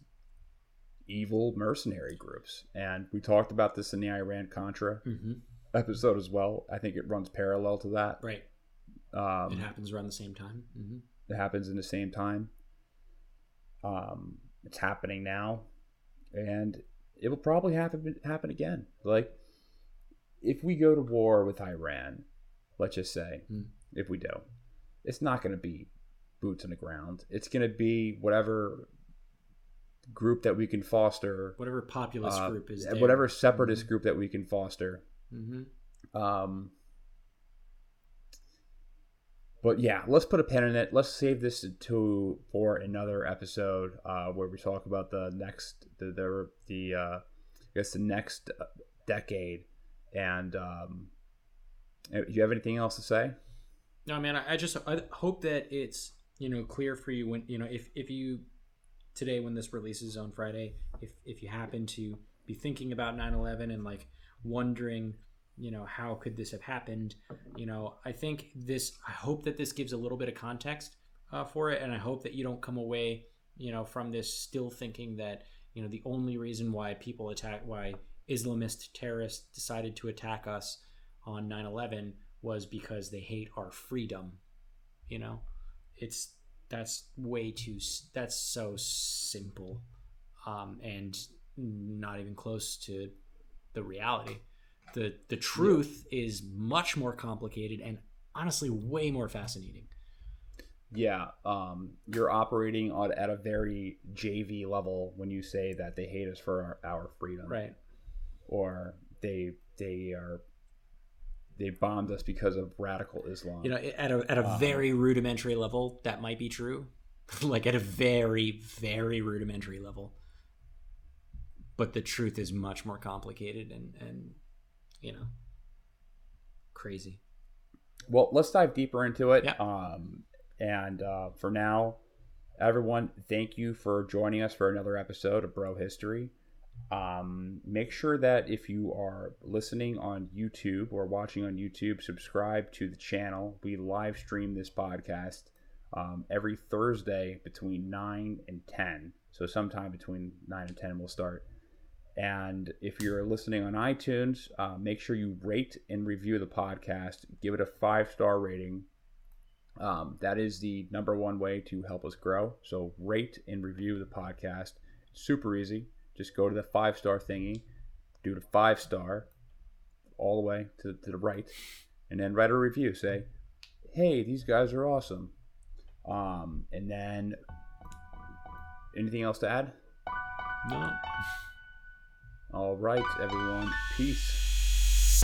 evil mercenary groups and we talked about this in the Iran Contra Mm-hmm. episode as well I think it runs parallel to that Right. um, it happens around the same time. Mm-hmm. it happens in the same time. Um, it's happening now, and it will probably happen happen again. Like if we go to war with Iran, let's just say, Hmm. if we do, it's not going to be boots on the ground. It's going to be whatever group that we can foster, Whatever populist uh, group is there. whatever separatist group that we can foster. Mm-hmm. Um, but yeah, let's put a pin in it. Let's save this to for another episode uh, where we talk about the next the the, the uh, I guess the next uh, decade. And um, do you have anything else to say? No, man. I, I just I hope that it's you know clear for you when you know if if you today when this releases on Friday, if if you happen to be thinking about 9/11 and like wondering, you know, how could this have happened? You know, I think this. I hope that this gives a little bit of context uh, for it, and I hope that you don't come away, you know, from this still thinking that you know the only reason why people attack why Islamist terrorists decided to attack us on 9/11 was because they hate our freedom. You know, it's that's way too that's so simple um, and not even close to the reality. the The truth is much more complicated and honestly way more fascinating. Yeah, um, you're operating on at a very JV level when you say that they hate us for our, our freedom, Right. Or they they are they bombed us because of radical Islam. You know, at a at a Uh, very rudimentary level, that might be true. like at a very very rudimentary level. But the truth is much more complicated and and you know crazy. Well, let's dive deeper into it. Yeah. Um, and uh, for now, everyone, thank you for joining us for another episode of Bro History. Um, make sure that if you are listening on YouTube or watching on YouTube, subscribe to the channel. We live stream this podcast um, every Thursday between 9 and 10. So, sometime between 9 and 10, we'll start. And if you're listening on iTunes, uh, make sure you rate and review the podcast. Give it a five star rating. Um, that is the number one way to help us grow. So, rate and review the podcast. Super easy. Just go to the five star thingy, do the five star all the way to, to the right, and then write a review. Say, hey, these guys are awesome. Um, and then, anything else to add? No. All right, everyone. Peace.